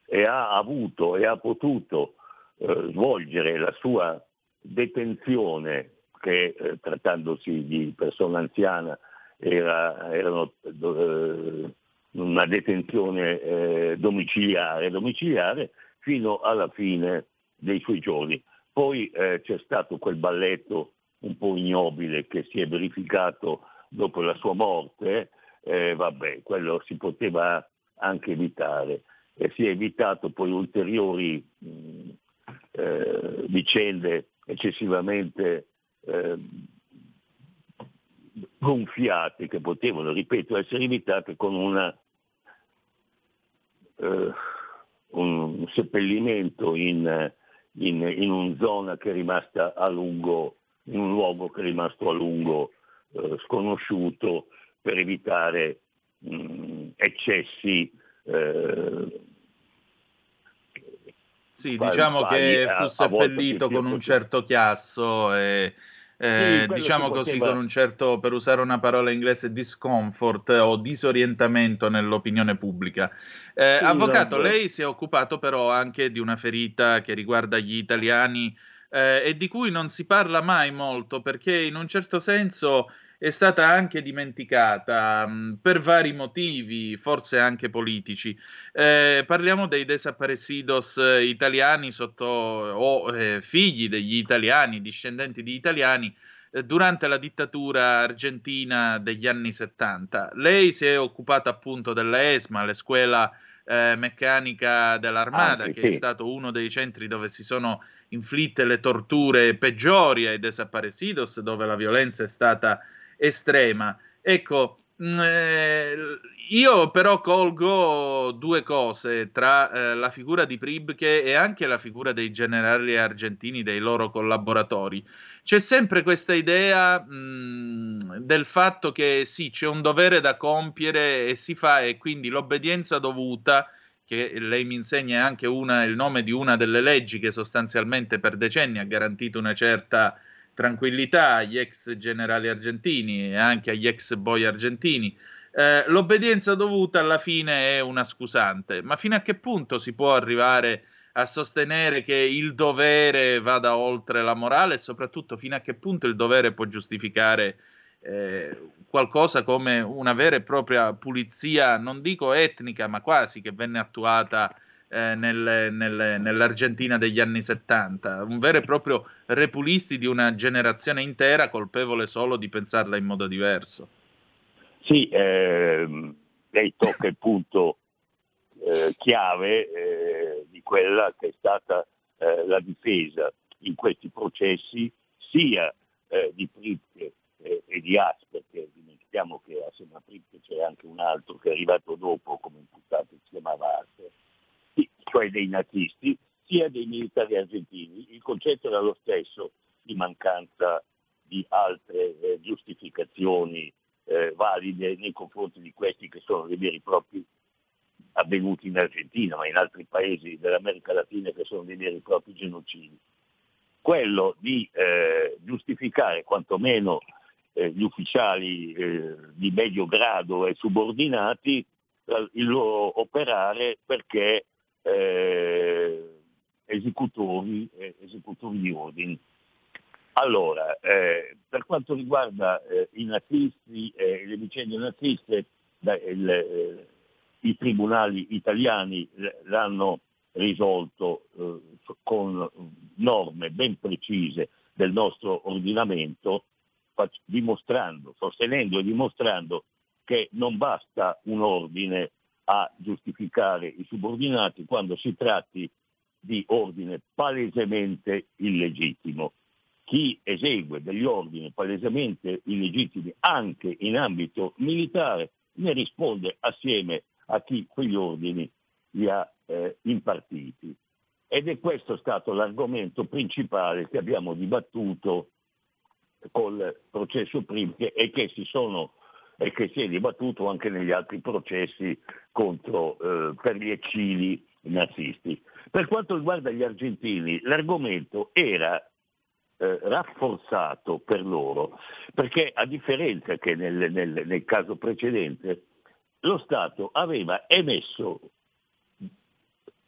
e ha, avuto e ha potuto eh, svolgere la sua detenzione che eh, trattandosi di persona anziana era, erano eh, una detenzione eh, domiciliare, domiciliare fino alla fine dei suoi giorni. Poi eh, c'è stato quel balletto un po' ignobile che si è verificato dopo la sua morte, eh, vabbè, quello si poteva anche evitare. E si è evitato poi ulteriori mh, eh, vicende eccessivamente eh, gonfiate che potevano, ripeto, essere evitate con una, eh, un seppellimento in, in, in una zona che è rimasta a lungo, in un luogo che è rimasto a lungo eh, sconosciuto per evitare mh, eccessi eh, sì, diciamo che fu seppellito con un certo chiasso e eh, sì, diciamo così con un certo, per usare una parola inglese, discomfort o disorientamento nell'opinione pubblica. Eh, sì, avvocato, no, lei si è occupato però anche di una ferita che riguarda gli italiani eh, e di cui non si parla mai molto perché in un certo senso è stata anche dimenticata mh, mm, per vari motivi, forse anche politici. Eh, parliamo dei desaparecidos eh, italiani sotto, o eh, figli degli italiani, discendenti di italiani, eh, durante la dittatura argentina degli anni 70. Lei si è occupata appunto dell'ESMA, la scuola eh, meccanica dell'Armada, ah, che sì. è stato uno dei centri dove si sono inflitte le torture peggiori ai desaparecidos, dove la violenza è stata estrema. Ecco, Mm, eh, io però colgo due cose tra eh, la figura di Pribke e anche la figura dei generali argentini, dei loro collaboratori. C'è sempre questa idea mh, mm, del fatto che sì, c'è un dovere da compiere e si fa, e quindi l'obbedienza dovuta, che lei mi insegna è anche una, il nome di una delle leggi che sostanzialmente per decenni ha garantito una certa tranquillità agli ex generali argentini e anche agli ex boy argentini. Eh, l'obbedienza dovuta alla fine è una scusante, ma fino a che punto si può arrivare a sostenere che il dovere vada oltre la morale e soprattutto fino a che punto il dovere può giustificare eh, qualcosa come una vera e propria pulizia, non dico etnica, ma quasi che venne attuata eh, nel, nel, nell'Argentina degli anni 70, un vero e proprio repulisti di una generazione intera colpevole solo di pensarla in modo diverso. Sì, ehm, lei tocca il punto eh, chiave eh, di quella che è stata eh, la difesa in questi processi sia eh, di Pripke eh, e di Asper, che dimentichiamo che assieme a Pripke c'è anche un altro che è arrivato dopo come imputato, si chiamava Asper, cioè dei nazisti, sia dei militari argentini. Il concetto era lo stesso di mancanza di altre eh, giustificazioni eh, valide nei confronti di questi che sono dei veri e propri avvenuti in Argentina, ma in altri paesi dell'America Latina che sono dei veri e propri genocidi. Quello di eh, giustificare quantomeno eh, gli ufficiali eh, di medio grado e subordinati il loro operare perché eh, esecutori, eh, esecutori, di ordini. Allora, eh, per quanto riguarda eh, i nazisti e le vicende naziste, il, eh, i tribunali italiani l'hanno risolto eh, con norme ben precise del nostro ordinamento, dimostrando, sostenendo e dimostrando che non basta un ordine a giustificare i subordinati quando si tratti di ordine palesemente illegittimo. Chi esegue degli ordini palesemente illegittimi anche in ambito militare ne risponde assieme a chi quegli ordini li ha eh, impartiti. Ed è questo stato l'argomento principale che abbiamo dibattuto col processo Primche e che si sono e che si è dibattuto anche negli altri processi contro, eh, per gli eccidi nazisti. Per quanto riguarda gli argentini, l'argomento era eh, rafforzato per loro, perché a differenza che nel, nel, nel caso precedente, lo Stato aveva emesso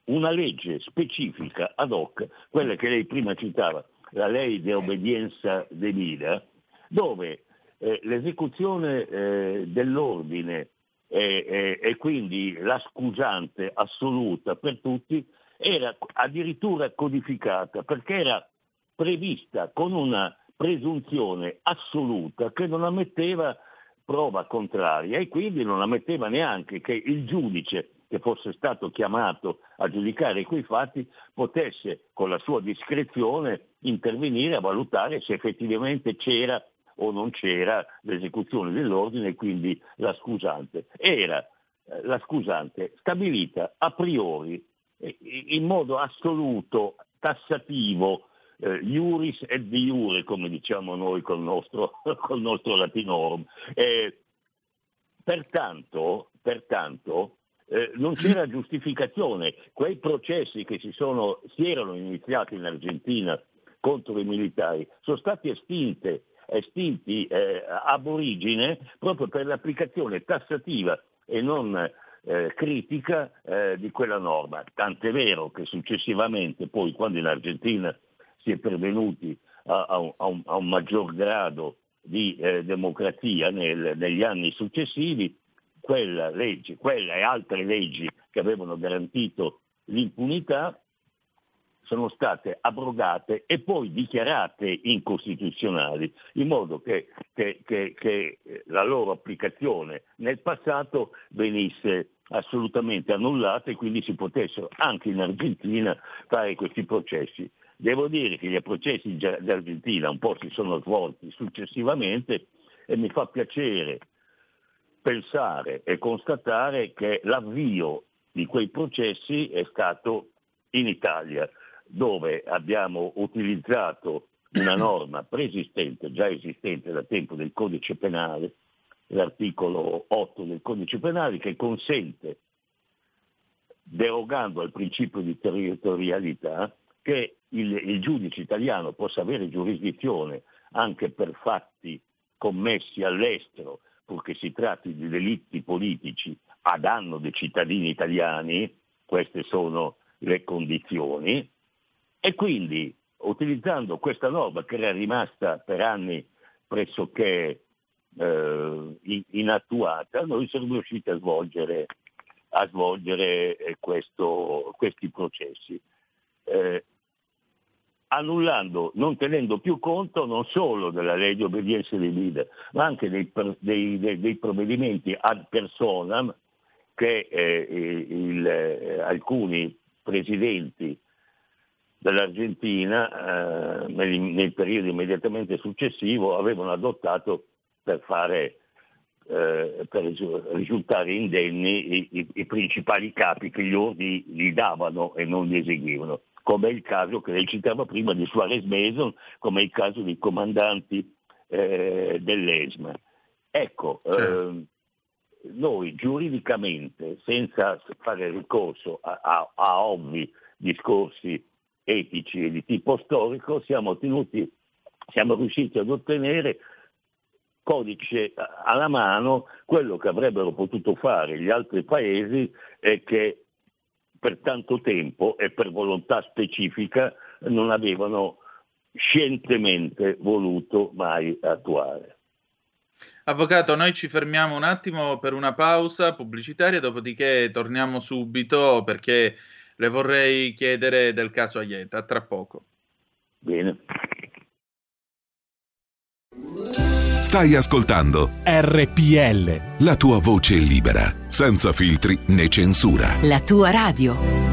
una legge specifica ad hoc, quella che lei prima citava, la lei di obbedienza debida, dove eh, l'esecuzione eh, dell'ordine e, quindi la scusante assoluta per tutti era addirittura codificata perché era prevista con una presunzione assoluta che non ammetteva prova contraria e quindi non ammetteva neanche che il giudice che fosse stato chiamato a giudicare quei fatti potesse con la sua discrezione intervenire a valutare se effettivamente c'era o non c'era l'esecuzione dell'ordine e quindi la scusante. Era eh, la scusante stabilita a priori eh, in modo assoluto, tassativo, eh, iuris et di iure, come diciamo noi col nostro, col nostro latinorum. Eh, pertanto, pertanto eh, non c'era giustificazione. Quei processi che si, sono, si erano iniziati in Argentina contro i militari sono stati estinte estinti eh, ab origine proprio per l'applicazione tassativa e non eh, critica eh, di quella norma. Tant'è vero che successivamente, poi quando in Argentina si è pervenuti a, a, un, a un, maggior grado di eh, democrazia nel, negli anni successivi, quella legge, quella e altre leggi che avevano garantito l'impunità sono state abrogate e poi dichiarate incostituzionali, in modo che, che, che, che la loro applicazione nel passato venisse assolutamente annullata e quindi si potessero anche in Argentina fare questi processi. Devo dire che gli processi d'Argentina un po' si sono svolti successivamente e mi fa piacere pensare e constatare che l'avvio di quei processi è stato in Italia, dove abbiamo utilizzato una norma preesistente, già esistente da tempo del codice penale, l'articolo 8 del codice penale, che consente, derogando al principio di territorialità, che il, il giudice italiano possa avere giurisdizione anche per fatti commessi all'estero, purché si tratti di delitti politici a danno dei cittadini italiani, queste sono le condizioni, e quindi utilizzando questa norma che era rimasta per anni pressoché eh, inattuata, noi siamo riusciti a svolgere, a svolgere eh, questo, questi processi. Eh, annullando, non tenendo più conto non solo della legge di obbedienza dei leader, ma anche dei, dei, dei, dei provvedimenti ad personam che eh, il, eh, alcuni presidenti dell'Argentina eh, nel, nel, periodo immediatamente successivo avevano adottato per, fare, eh, per risultare indenni i, i, i, principali capi che gli ordini gli davano e non li eseguivano come è il caso che lei citava prima di Suarez Mason, come è il caso dei comandanti eh, dell'ESMA. Ecco, certo. eh, noi giuridicamente, senza fare ricorso a, a, a, ovvi discorsi etici e di tipo storico, siamo, tenuti, siamo riusciti ad ottenere codice alla mano quello che avrebbero potuto fare gli altri paesi e che per tanto tempo e per volontà specifica non avevano scientemente voluto mai attuare. Avvocato, noi ci fermiamo un attimo per una pausa pubblicitaria, dopodiché torniamo subito perché le vorrei chiedere del caso Aieta. Tra poco. Bene. Stai ascoltando RPL. La tua voce libera, senza filtri né censura. La tua radio.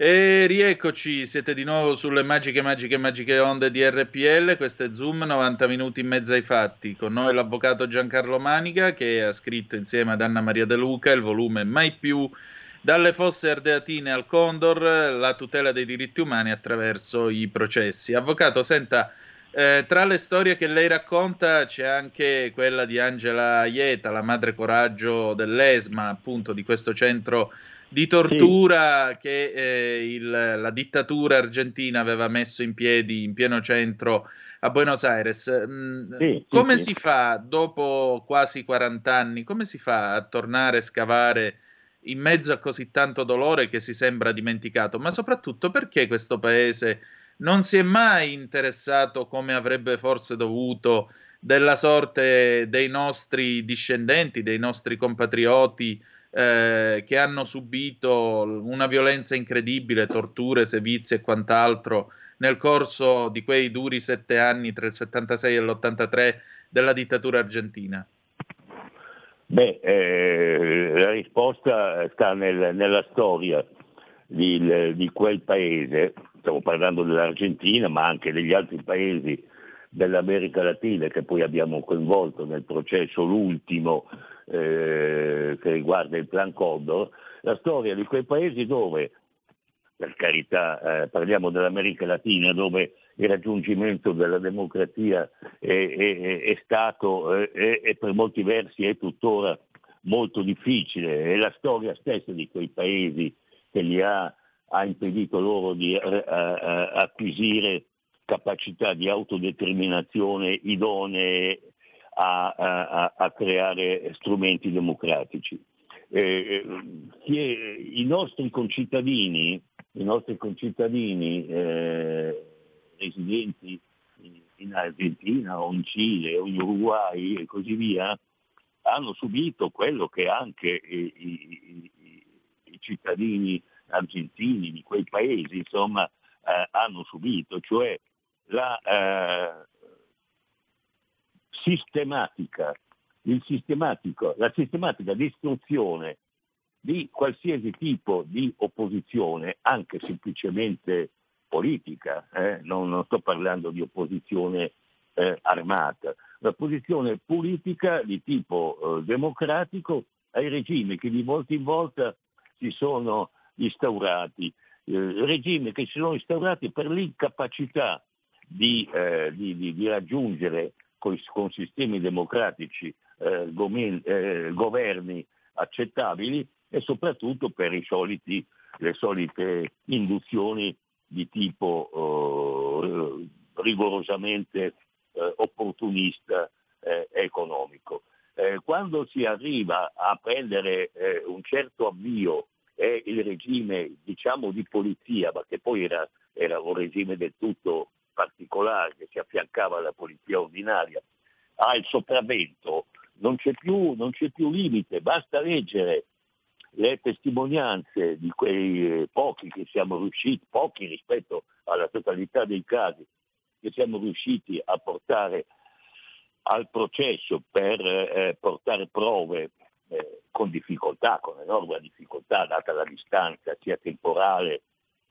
E rieccoci, siete di nuovo sulle magiche, magiche, magiche onde di RPL. Questo è Zoom, 90 minuti in mezzo ai fatti. Con noi l'avvocato Giancarlo Manica che ha scritto insieme ad Anna Maria De Luca il volume Mai più dalle fosse ardeatine al Condor, la tutela dei diritti umani attraverso i processi. Avvocato, senta, eh, tra le storie che lei racconta c'è anche quella di Angela Ieta, la madre coraggio dell'ESMA, appunto di questo centro di tortura sì. che eh, il, la dittatura argentina aveva messo in piedi in pieno centro a Buenos Aires. Mm, sì, come sì, si fa dopo quasi 40 anni, come si fa a tornare a scavare in mezzo a così tanto dolore che si sembra dimenticato? Ma soprattutto perché questo paese non si è mai interessato come avrebbe forse dovuto della sorte dei nostri discendenti, dei nostri compatrioti eh, che hanno subito una violenza incredibile, torture, sevizie e quant'altro nel corso di quei duri sette anni tra il 76 e l'83 della dittatura argentina? Beh, eh, la risposta sta nel, nella storia di, di, quel paese, stiamo parlando dell'Argentina, ma anche degli altri paesi dell'America Latina che poi abbiamo coinvolto nel processo, l'ultimo eh, che riguarda il Plan Condor, la storia di quei paesi dove, per carità, eh, parliamo dell'America Latina, dove il raggiungimento della democrazia è, è, è stato e per molti versi è tuttora molto difficile. E la storia stessa di quei paesi che li ha ha impedito loro di eh, eh, acquisire capacità di autodeterminazione idonee a, a- a creare strumenti democratici. Eh, che I nostri concittadini, i nostri concittadini eh, residenti in Argentina o in Cile o in Uruguay e così via, hanno subito quello che anche i, i- i- i cittadini argentini di quei paesi insomma, eh, hanno subito, cioè la eh, sistematica, la sistematica distruzione di qualsiasi tipo di opposizione, anche semplicemente politica, eh, non, non sto parlando di opposizione eh, armata, l'opposizione politica di tipo eh, democratico ai regimi che di volta in volta si sono instaurati, eh, regimi che si sono instaurati per l'incapacità di, eh, di- di- di raggiungere coi- con, sistemi democratici eh, gomen- eh, governi accettabili e soprattutto per soliti- le solite induzioni di tipo eh, rigorosamente eh, opportunista eh, economico. Eh, quando si arriva a prendere un certo avvio e il regime diciamo di polizia, ma che poi era, era un regime del tutto particolare che si affiancava alla polizia ordinaria, ha il sopravvento, non c'è più, non c'è più limite, basta leggere le testimonianze di quei pochi che siamo riusciti, pochi rispetto alla totalità dei casi, che siamo riusciti a portare al processo per eh, portare prove eh, con difficoltà, con enorme difficoltà, data la distanza sia temporale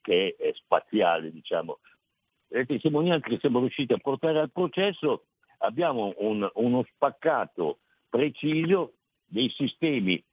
che eh, spaziale, diciamo. Le testimonianze che siamo riusciti a portare al processo. Abbiamo un- uno spaccato preciso dei sistemi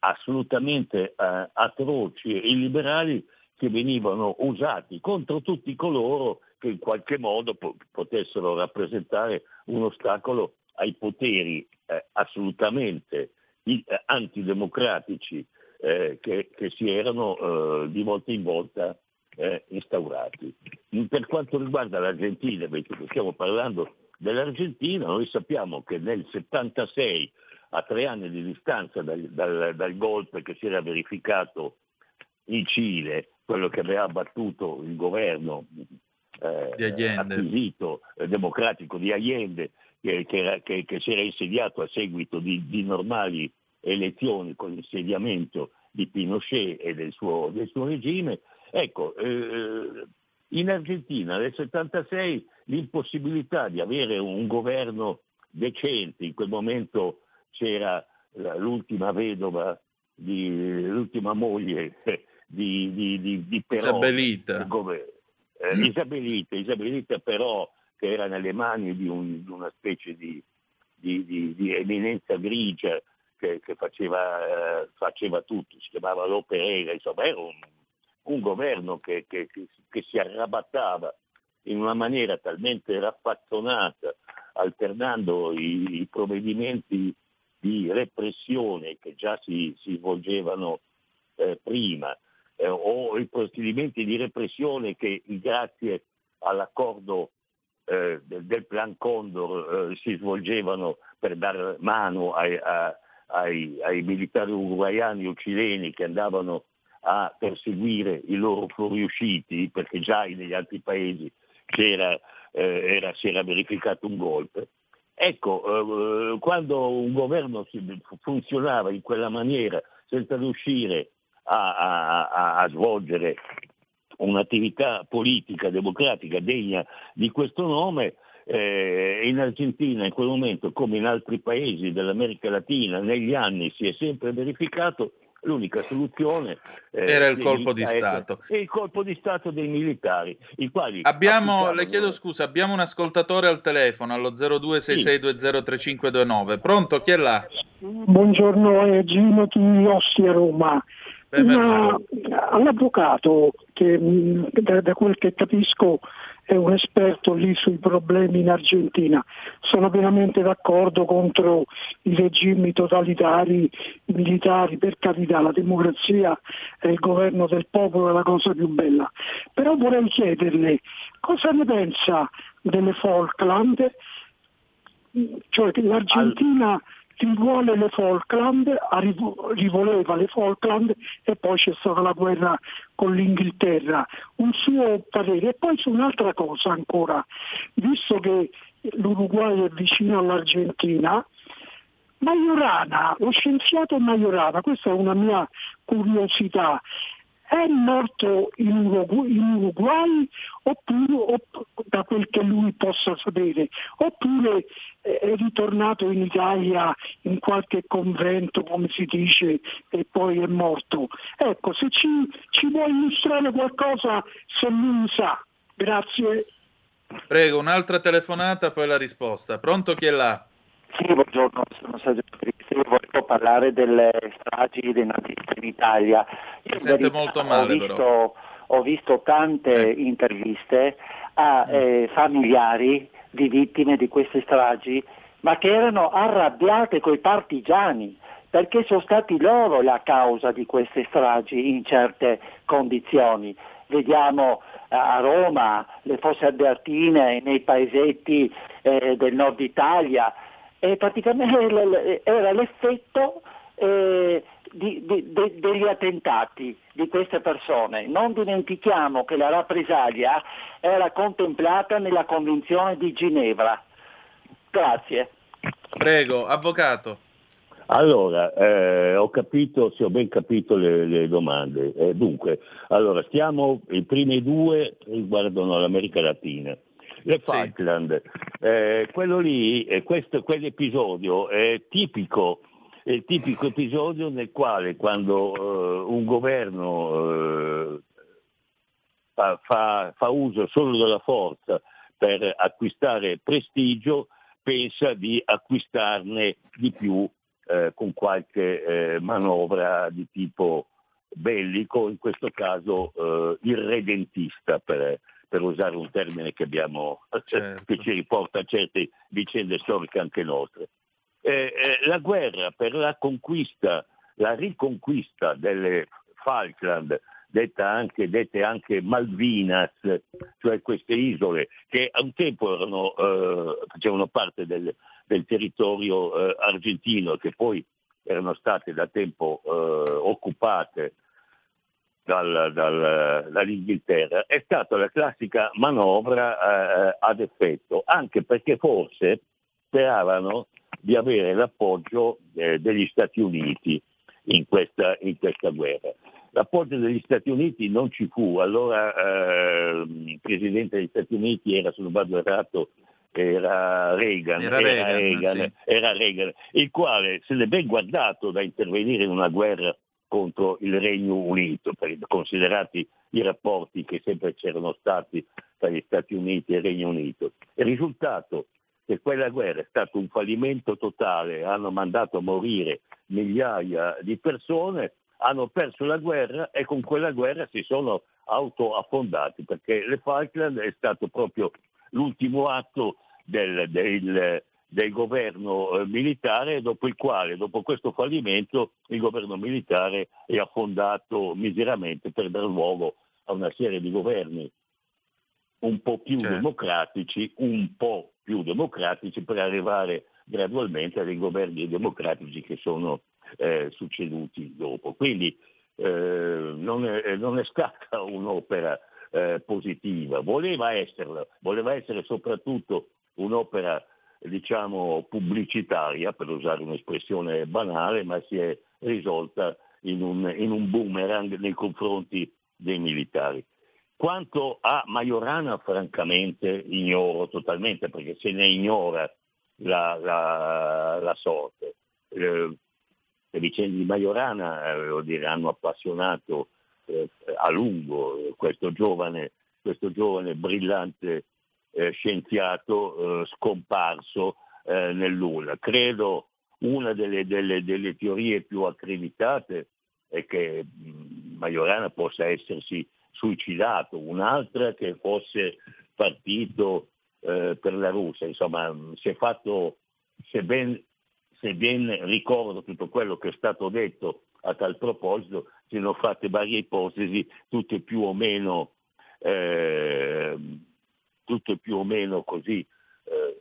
assolutamente eh, atroci e illiberali che venivano usati contro tutti coloro che in qualche modo po- potessero rappresentare un ostacolo ai poteri eh, assolutamente i- eh, antidemocratici eh, che, che si erano eh, di volta in volta eh, instaurati. Per quanto riguarda l'Argentina, che stiamo parlando dell'Argentina, noi sappiamo che nel 76, a tre anni di distanza dal, dal- dal golpe che si era verificato in Cile, quello che aveva battuto il governo eh, acquisito eh, democratico di Allende, che, che era- che- che si era insediato a seguito di, di normali elezioni con l'insediamento di Pinochet e del suo, del suo regime. Ecco, eh, in Argentina nel 76 l'impossibilità di avere un governo decente, in quel momento c'era l'ultima vedova, di, l'ultima moglie di, di, di, di Perón, Isabelita. eh, Isabelita, Isabelita però che era nelle mani di, un- di una specie di, eminenza grigia che, che faceva, eh, faceva tutto, si chiamava Loperega, insomma era un, un governo che, che- che- si arrabattava in una maniera talmente raffazzonata, alternando i, i provvedimenti di repressione che già si, si svolgevano eh, prima, eh, o i procedimenti di repressione che grazie all'accordo eh, del, del Plan Condor eh, si svolgevano per dar mano ai, a- ai- ai militari uruguayani o cileni che andavano a perseguire i loro fuoriusciti, perché già negli altri paesi eh, era- si era verificato un golpe. Ecco, eh, quando un governo funzionava in quella maniera senza riuscire a, a- a- a svolgere un'attività politica democratica degna di questo nome, eh, in Argentina in quel momento, come in altri paesi dell'America Latina, negli anni si è sempre verificato l'unica soluzione eh, Era il colpo di Stato. e il colpo di Stato dei militari, i quali Abbiamo, le chiedo scusa, abbiamo un ascoltatore al telefono allo 0266203529. Pronto? Chi è là? Buongiorno, è Gino di Ostia Roma. Benvenuto. Una- all'avvocato, che mh, da, da quel che capisco è un esperto lì sui problemi in Argentina. Sono pienamente d'accordo contro i regimi totalitari, militari, per carità la democrazia è il governo del popolo, è la cosa più bella. Però vorrei chiederle cosa ne pensa delle Falkland, cioè che l'Argentina rivuole le Falkland, rivoleva le Falkland e poi c'è stata la guerra con l'Inghilterra. Un suo parere. E poi su un'altra cosa ancora, visto che l'Uruguay è vicino all'Argentina, Majorana, lo scienziato Majorana, questa è una mia curiosità, è morto in Uruguay oppure, da quel che lui possa sapere, oppure è ritornato in Italia in qualche convento, come si dice, e poi è morto. Ecco, se ci, ci vuoi illustrare qualcosa, se lui sa. Grazie. Prego, un'altra telefonata, poi la risposta. Pronto chi è là? Sì, buongiorno, sono Sergio Cristi, volevo parlare delle stragi dei nazisti in Italia. Si sente molto male ho visto, però. Ho visto tante interviste a eh, familiari di vittime di queste stragi, ma che erano arrabbiate coi partigiani, perché sono stati loro la causa di queste stragi in certe condizioni. Vediamo a Roma, le fosse albertine, nei paesetti eh, del nord Italia, e praticamente era l'effetto eh, di, di, de, degli attentati di queste persone. Non dimentichiamo che la rappresaglia era contemplata nella Convenzione di Ginevra. Grazie. Prego, avvocato. Allora, eh, ho capito, se ho ben capito le, le domande. Eh, dunque, allora, stiamo, i primi due riguardano l'America Latina. Le Falkland, eh, quello lì, eh, questo, quell'episodio è tipico, è il tipico episodio nel quale quando eh, un governo eh, fa, fa, fa uso solo della forza per acquistare prestigio, pensa di acquistarne di più eh, con qualche eh, manovra di tipo bellico, in questo caso eh, irredentista per, per usare un termine che, abbiamo, Certo. che ci riporta a certe vicende storiche anche nostre. Eh, eh, la guerra per la conquista, la riconquista delle Falkland, detta anche, dette anche Malvinas, cioè queste isole che a un tempo erano, eh, facevano parte del, del territorio eh, argentino, che poi erano state da tempo eh, occupate dal- dal- dall'Inghilterra, è stata la classica manovra eh, ad effetto, anche perché forse speravano di avere l'appoggio eh, degli Stati Uniti in questa, in questa guerra. L'appoggio degli Stati Uniti non ci fu, allora eh, il Presidente degli Stati Uniti era, se non vado errato, era Reagan, Era Reagan, sì. era Reagan, il quale se n'è ben guardato da intervenire in una guerra contro il Regno Unito, considerati i rapporti che sempre c'erano stati tra gli Stati Uniti e il Regno Unito. Il risultato è che quella guerra è stato un fallimento totale, hanno mandato a morire migliaia di persone, hanno perso la guerra e con quella guerra si sono autoaffondati, perché le Falkland è stato proprio l'ultimo atto del, del- del governo eh, militare, dopo il quale, dopo questo fallimento, il governo militare è affondato miseramente per dar luogo a una serie di governi un po' più democratici, un po' più democratici per arrivare gradualmente a dei governi democratici che sono eh, succeduti dopo. Quindi eh, non, è, non è stata un'opera eh, positiva, voleva esserla, voleva essere soprattutto un'opera diciamo pubblicitaria, per usare un'espressione banale, ma si è risolta in un, in un boomerang nei confronti dei militari. Quanto a Majorana, francamente, ignoro totalmente perché se ne ignora la, la- la sorte. Eh, le vicende di Majorana eh, dire, hanno appassionato eh, a lungo questo giovane, questo giovane brillante eh, scienziato eh, scomparso eh, nel. Credo una delle, delle- delle teorie più accreditate è che mh, Majorana possa essersi suicidato, un'altra che fosse partito eh, per la Russia, insomma si è fatto, se ben, se ben ricordo tutto quello che è stato detto a tal proposito, si sono fatte varie ipotesi, tutte più o meno, eh, tutte più o meno così eh,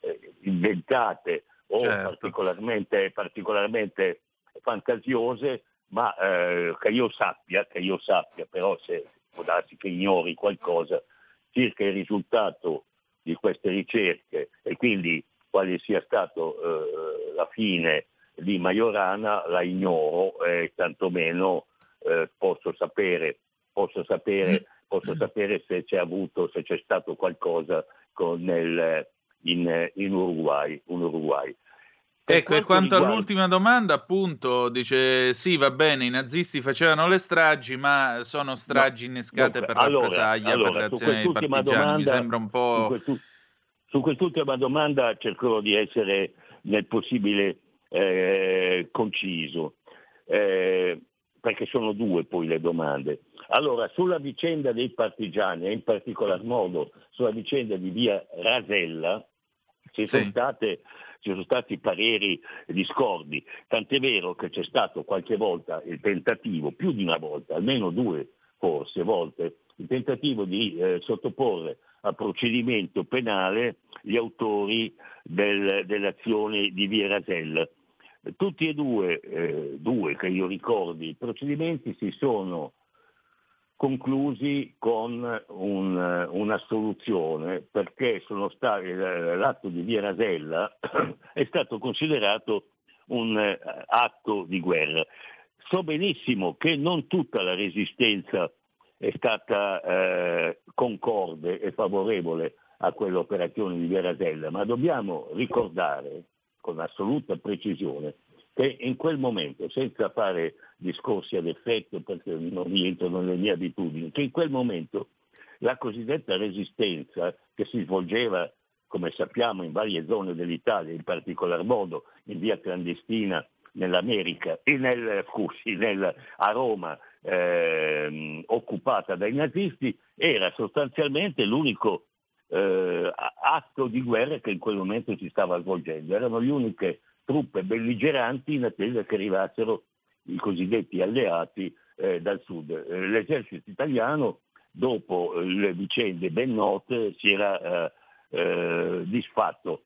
eh inventate o Certo. particolarmente, particolarmente fantasiose, ma eh, che io sappia, che io sappia, però se può darsi che ignori qualcosa circa il risultato di queste ricerche e quindi quale sia stato eh, la fine di Majorana la ignoro e tantomeno eh, posso sapere, posso sapere, posso sapere se c'è avuto, se c'è stato qualcosa con nel- in, in Uruguay, in Uruguay. Per Ecco, e quanto riguarda- all'ultima domanda, appunto, dice sì, va bene, i nazisti facevano le stragi, ma sono stragi innescate Dunque, per allora, rappresaglia, allora, per su reazione dei partigiani. Mi domanda- sembra un Su, po'... questu- su quest'ultima domanda cercherò di essere nel possibile eh, conciso, eh, perché sono due poi le domande. Allora, sulla vicenda dei partigiani e in particolar modo sulla vicenda di via Rasella, ci sono, state- ci sono stati pareri discordi, tant'è vero che c'è stato qualche volta il tentativo, più di una volta, almeno due forse volte, il tentativo di eh, sottoporre a procedimento penale gli autori del- dell'azione di Via Rasella. Tutti e due, eh, due che io ricordi, i procedimenti si sono conclusi con un- una soluzione perché stati, l'atto di Via Rasella è stato considerato un eh, atto di guerra. So benissimo che non tutta la resistenza è stata eh, concorde e favorevole a quell'operazione di Via Rasella, ma dobbiamo ricordare con assoluta precisione che in quel momento, senza fare discorsi ad effetto perché non rientrano nelle mie abitudini, che in quel momento la cosiddetta resistenza che si svolgeva, come sappiamo, in varie zone dell'Italia, in particolar modo in via clandestina nell'America, e nel, scusi, nel- a Roma, ehm, occupata dai nazisti, era sostanzialmente l'unico eh, atto di guerra che in quel momento si stava svolgendo. Erano le uniche truppe belligeranti in attesa che arrivassero i cosiddetti alleati eh, dal sud. Eh, L'esercito italiano, dopo eh, le vicende ben note, si era eh, eh, disfatto.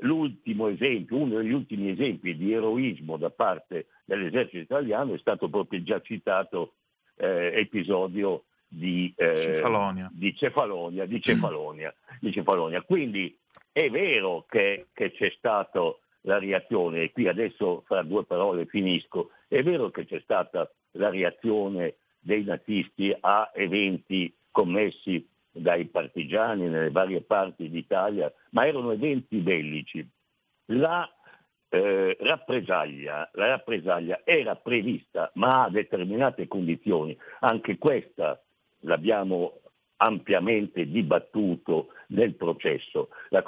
L'ultimo esempio, uno degli ultimi esempi di eroismo da parte dell'esercito italiano è stato proprio il già citato episodio di, Cefalonia. di Cefalonia, di Cefalonia, di Cefalonia. Quindi è vero che, che c'è stata la reazione, e qui adesso fra due parole finisco, è vero che c'è stata la reazione dei nazisti a eventi commessi dai partigiani nelle varie parti d'Italia, ma erano eventi bellici. La eh, rappresaglia, la rappresaglia era prevista, ma a determinate condizioni. Anche questa l'abbiamo ampiamente dibattuto nel processo. La,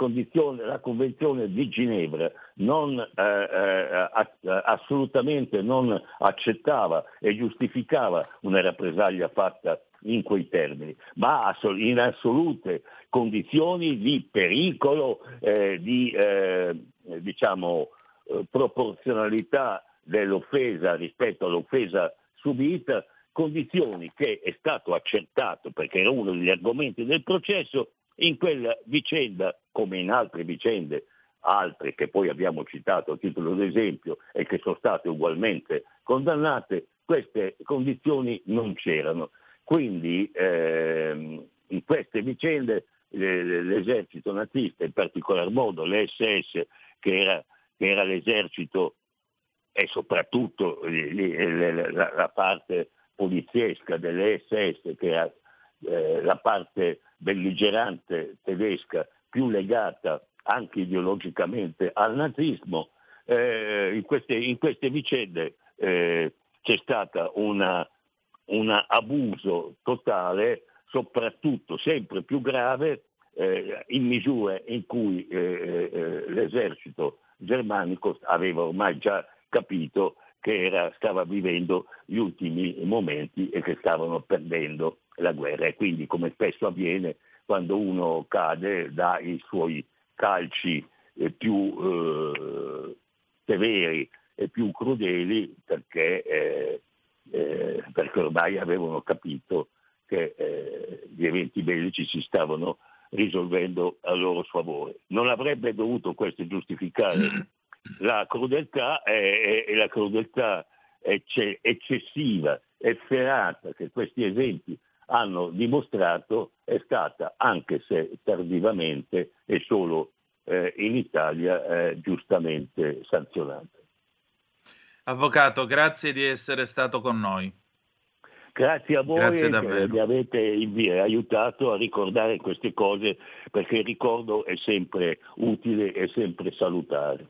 la Convenzione di Ginevra non, eh, eh, assolutamente non accettava e giustificava una rappresaglia fatta in quei termini, ma in assolute condizioni di pericolo, eh, di eh, diciamo, eh, proporzionalità dell'offesa rispetto all'offesa subita, condizioni che è stato accertato, perché era uno degli argomenti del processo, in quella vicenda, come in altre vicende, altre che poi abbiamo citato a titolo d'esempio e che sono state ugualmente condannate, queste condizioni non c'erano. Quindi ehm, in queste vicende eh, l'esercito nazista, in particolar modo l'SS, che era, che era l'esercito e soprattutto la parte poliziesca delle SS, che era eh, la parte belligerante tedesca più legata anche ideologicamente al nazismo, eh, in, queste, in queste vicende eh, c'è stato un abuso totale, soprattutto sempre più grave, eh, in misure in cui eh, eh, l'esercito germanico aveva ormai già capito che era, stava vivendo gli ultimi momenti e che stavano perdendo la guerra e quindi come spesso avviene quando uno cade dà i suoi calci eh, più eh, severi e più crudeli perché, eh, eh, perché ormai avevano capito che eh, gli eventi bellici si stavano risolvendo a loro sfavore. Non avrebbe dovuto questo giustificare la crudeltà e, e la crudeltà ecce- eccessiva, efferata che questi esempi hanno dimostrato è stata, anche se tardivamente e solo eh, in Italia, eh, giustamente sanzionata. Avvocato, grazie di essere stato con noi. Grazie a voi Grazie che mi avete aiutato a ricordare queste cose perché il ricordo è sempre utile e sempre salutare.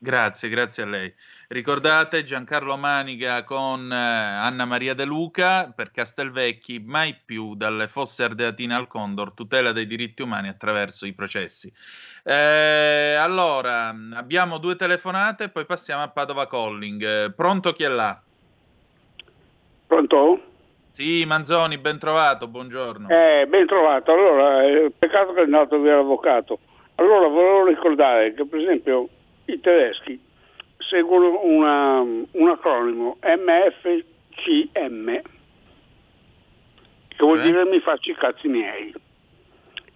Grazie, grazie a lei. Ricordate Giancarlo Maniga con eh, Anna Maria De Luca per Castelvecchi, mai più dalle fosse ardeatine al Condor, tutela dei diritti umani attraverso i processi. Eh, allora, abbiamo due telefonate, poi passiamo a Padova Calling. Eh, pronto chi è là? Pronto? Sì, Manzoni, ben trovato, buongiorno. Eh, ben trovato. Allora, eh, peccato che è andato via l'avvocato. Allora, volevo ricordare che, per esempio, i tedeschi seguono una- un acronimo MFCM, che vuol dire mi faccio i cazzi miei.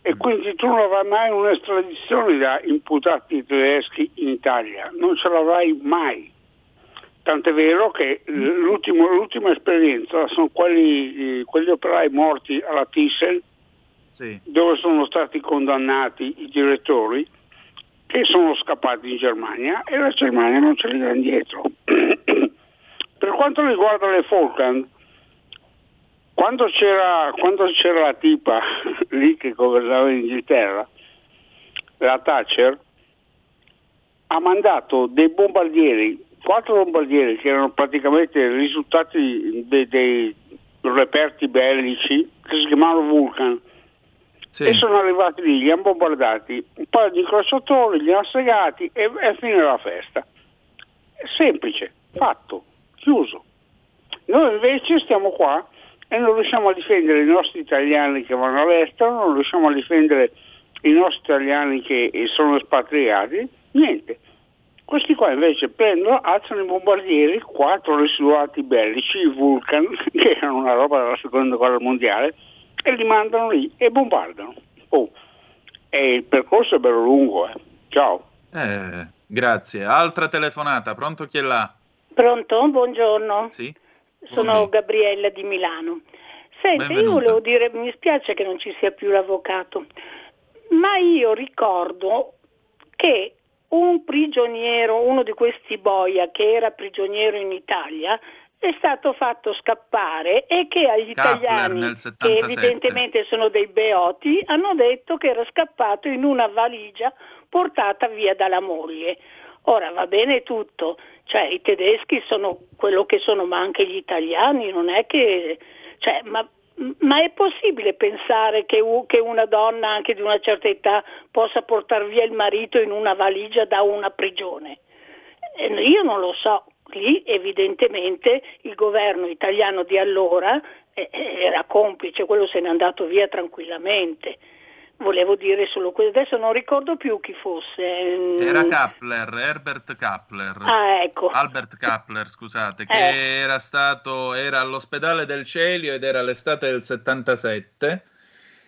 E quindi tu non avrai mai un'estradizione da imputati tedeschi in Italia, non ce l'avrai mai. Tant'è vero che l'ultimo- l'ultima esperienza sono quelli, quegli operai morti alla Thyssen, Sì. dove sono stati condannati i direttori, che sono scappati in Germania e la Germania non ce li dà indietro. per quanto riguarda le Falkland, quando c'era, quando c'era la tipa lì che governava in Inghilterra, la Thatcher, ha mandato dei bombardieri, quattro bombardieri che erano praticamente risultati dei, dei reperti bellici che si chiamavano Vulcan e sono arrivati lì, li hanno bombardati, un paio di incrociatori, li hanno segati e, e fine la festa. È semplice, fatto, chiuso. Noi invece stiamo qua e non riusciamo a difendere i nostri italiani che vanno all'estero, non riusciamo a difendere i nostri italiani che sono espatriati, niente. Questi qua invece prendono, alzano i bombardieri, quattro residuati bellici, i Vulcan, che erano una roba della seconda guerra mondiale, e li mandano lì e bombardano. Oh, e il percorso è bello lungo, eh. Ciao. Eh, grazie. Altra telefonata, pronto chi è là? Pronto? Buongiorno. Sì. Sono Gabriella di Milano. Senti, io Benvenuta. volevo dire, mi spiace che non ci sia più l'avvocato, ma io ricordo che un prigioniero, uno di questi boia che era prigioniero in Italia, è stato fatto scappare e che agli Kappler italiani, che 77. evidentemente sono dei beoti, hanno detto che era scappato in una valigia portata via dalla moglie. Ora va bene tutto, cioè i tedeschi sono quello che sono, ma anche gli italiani, non è che... Cioè, ma, ma è possibile pensare che, che una donna anche di una certa età possa portare via il marito in una valigia da una prigione? Eh, Io non lo so, lì evidentemente il governo italiano di allora eh, eh, era complice, quello se n'è andato via tranquillamente. Volevo dire solo questo, adesso non ricordo più chi fosse. mm, Era Kappler, Herbert Kappler. Ah, ecco. Albert Kappler, scusate, che Eh. era stato era all'ospedale del Celio ed era l'estate del 77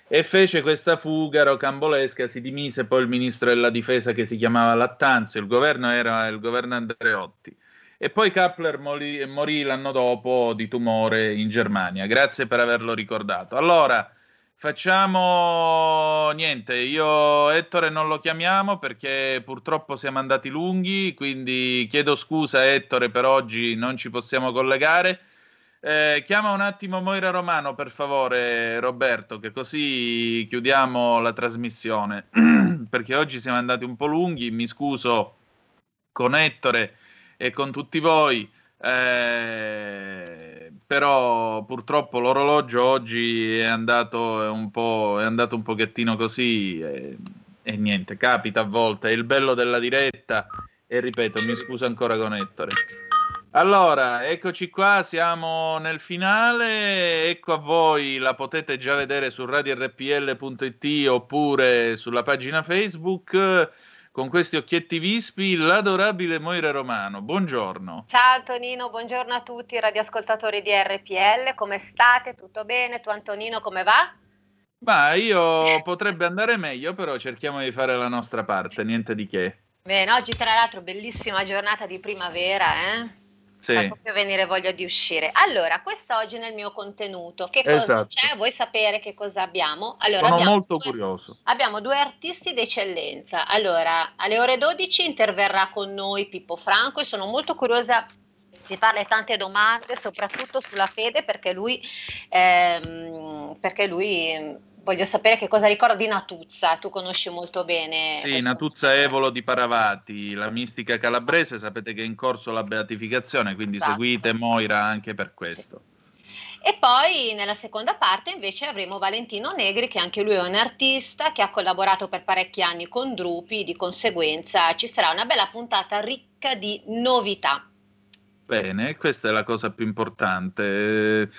e fece questa fuga rocambolesca, si dimise poi il ministro della difesa che si chiamava Lattanzio, il governo era il governo Andreotti. E poi Kappler morì, morì l'anno dopo di tumore in Germania. Grazie per averlo ricordato. Allora, facciamo niente. Io Ettore non lo chiamiamo perché purtroppo siamo andati lunghi, quindi chiedo scusa Ettore per oggi non ci possiamo collegare. Eh, chiama un attimo Moira Romano per favore Roberto, che così chiudiamo la trasmissione, perché oggi siamo andati un po' lunghi, mi scuso con Ettore e con tutti voi, eh, però purtroppo l'orologio oggi è andato un po', è andato un pochettino così e, e niente, capita a volte, è il bello della diretta e ripeto, mi scuso ancora con Ettore. Allora, eccoci qua, siamo nel finale, ecco a voi, la potete già vedere su radiorpl.it oppure sulla pagina Facebook con questi occhietti vispi, l'adorabile Moira Romano. Buongiorno. Ciao Antonino, buongiorno a tutti i radioascoltatori di RPL, come state? Tutto bene? Tu Antonino come va? Ma io potrebbe andare meglio, però cerchiamo di fare la nostra parte, niente di che. Bene, oggi tra l'altro bellissima giornata di primavera, eh? Sì. Fa proprio venire voglia di uscire. Allora, quest'oggi nel mio contenuto, che cosa Esatto. c'è? Vuoi sapere che cosa abbiamo? Allora, Sono abbiamo molto due- curioso. Abbiamo due artisti d'eccellenza. Allora, alle ore 12 interverrà con noi Pippo Franco e sono molto curiosa di farle tante domande, soprattutto sulla fede, perché lui, ehm, perché lui voglio sapere che cosa ricorda di Natuzza. Tu conosci molto bene. Sì, Natuzza Evolo di Paravati, la mistica calabrese, sapete che è in corso la beatificazione, quindi Esatto. seguite Moira anche per questo. E poi nella seconda parte invece avremo Valentino Negri, che anche lui è un artista che ha collaborato per parecchi anni con Drupi, di conseguenza ci sarà una bella puntata ricca di novità. Bene, questa è la cosa più importante.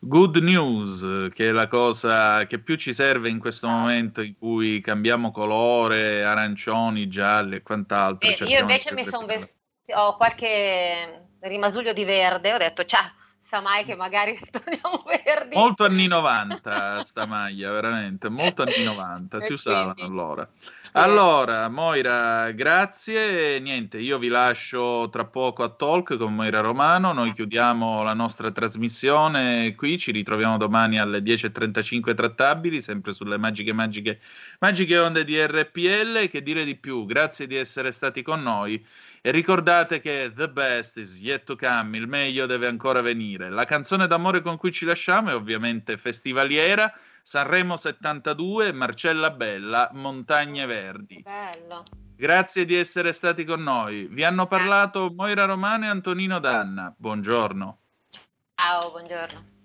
Eh, Good news, che è la cosa che più ci serve in questo momento in cui cambiamo colore, arancioni, gialli e quant'altro. Bene, io cerchiamo di invece mi sono vestita, ho qualche rimasuglio di verde, ho detto ciao, sa mai che magari torniamo verdi. Molto anni 90 sta maglia, veramente, molto anni 90, si E usavano allora. Allora, Moira, grazie. Niente, io vi lascio tra poco a Talk con Moira Romano. Noi chiudiamo la nostra trasmissione qui. Ci ritroviamo domani alle 10.35 trattabili, sempre sulle magiche, magiche, magiche onde di RPL. Che dire di più? Grazie di essere stati con noi. E ricordate che the best is yet to come, il meglio deve ancora venire. La canzone d'amore con cui ci lasciamo è ovviamente Festivaliera, Sanremo 72, Marcella Bella, Montagne Verdi. Bello. Grazie di essere stati con noi. Vi hanno parlato Moira Romano e Antonino Danna. Buongiorno. Ciao, buongiorno.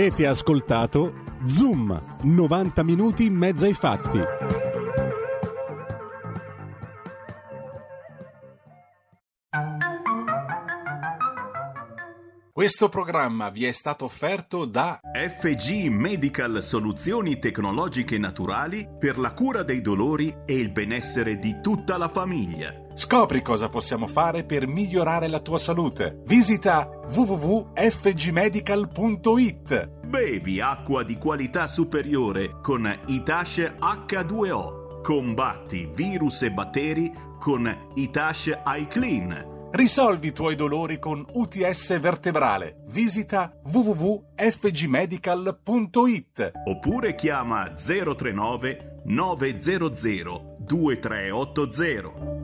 Avete ascoltato Zoom, 90 minuti in mezzo ai fatti. Questo programma vi è stato offerto da FG Medical Soluzioni Tecnologiche Naturali per la cura dei dolori e il benessere di tutta la famiglia. Scopri cosa possiamo fare per migliorare la tua salute. Visita www.fgmedical.it. Bevi acqua di qualità superiore con Itash H2O. Combatti virus e batteri con Itash iClean. Risolvi i tuoi dolori con UTS vertebrale. Visita www.fgmedical.it. Oppure chiama 039 900 2380.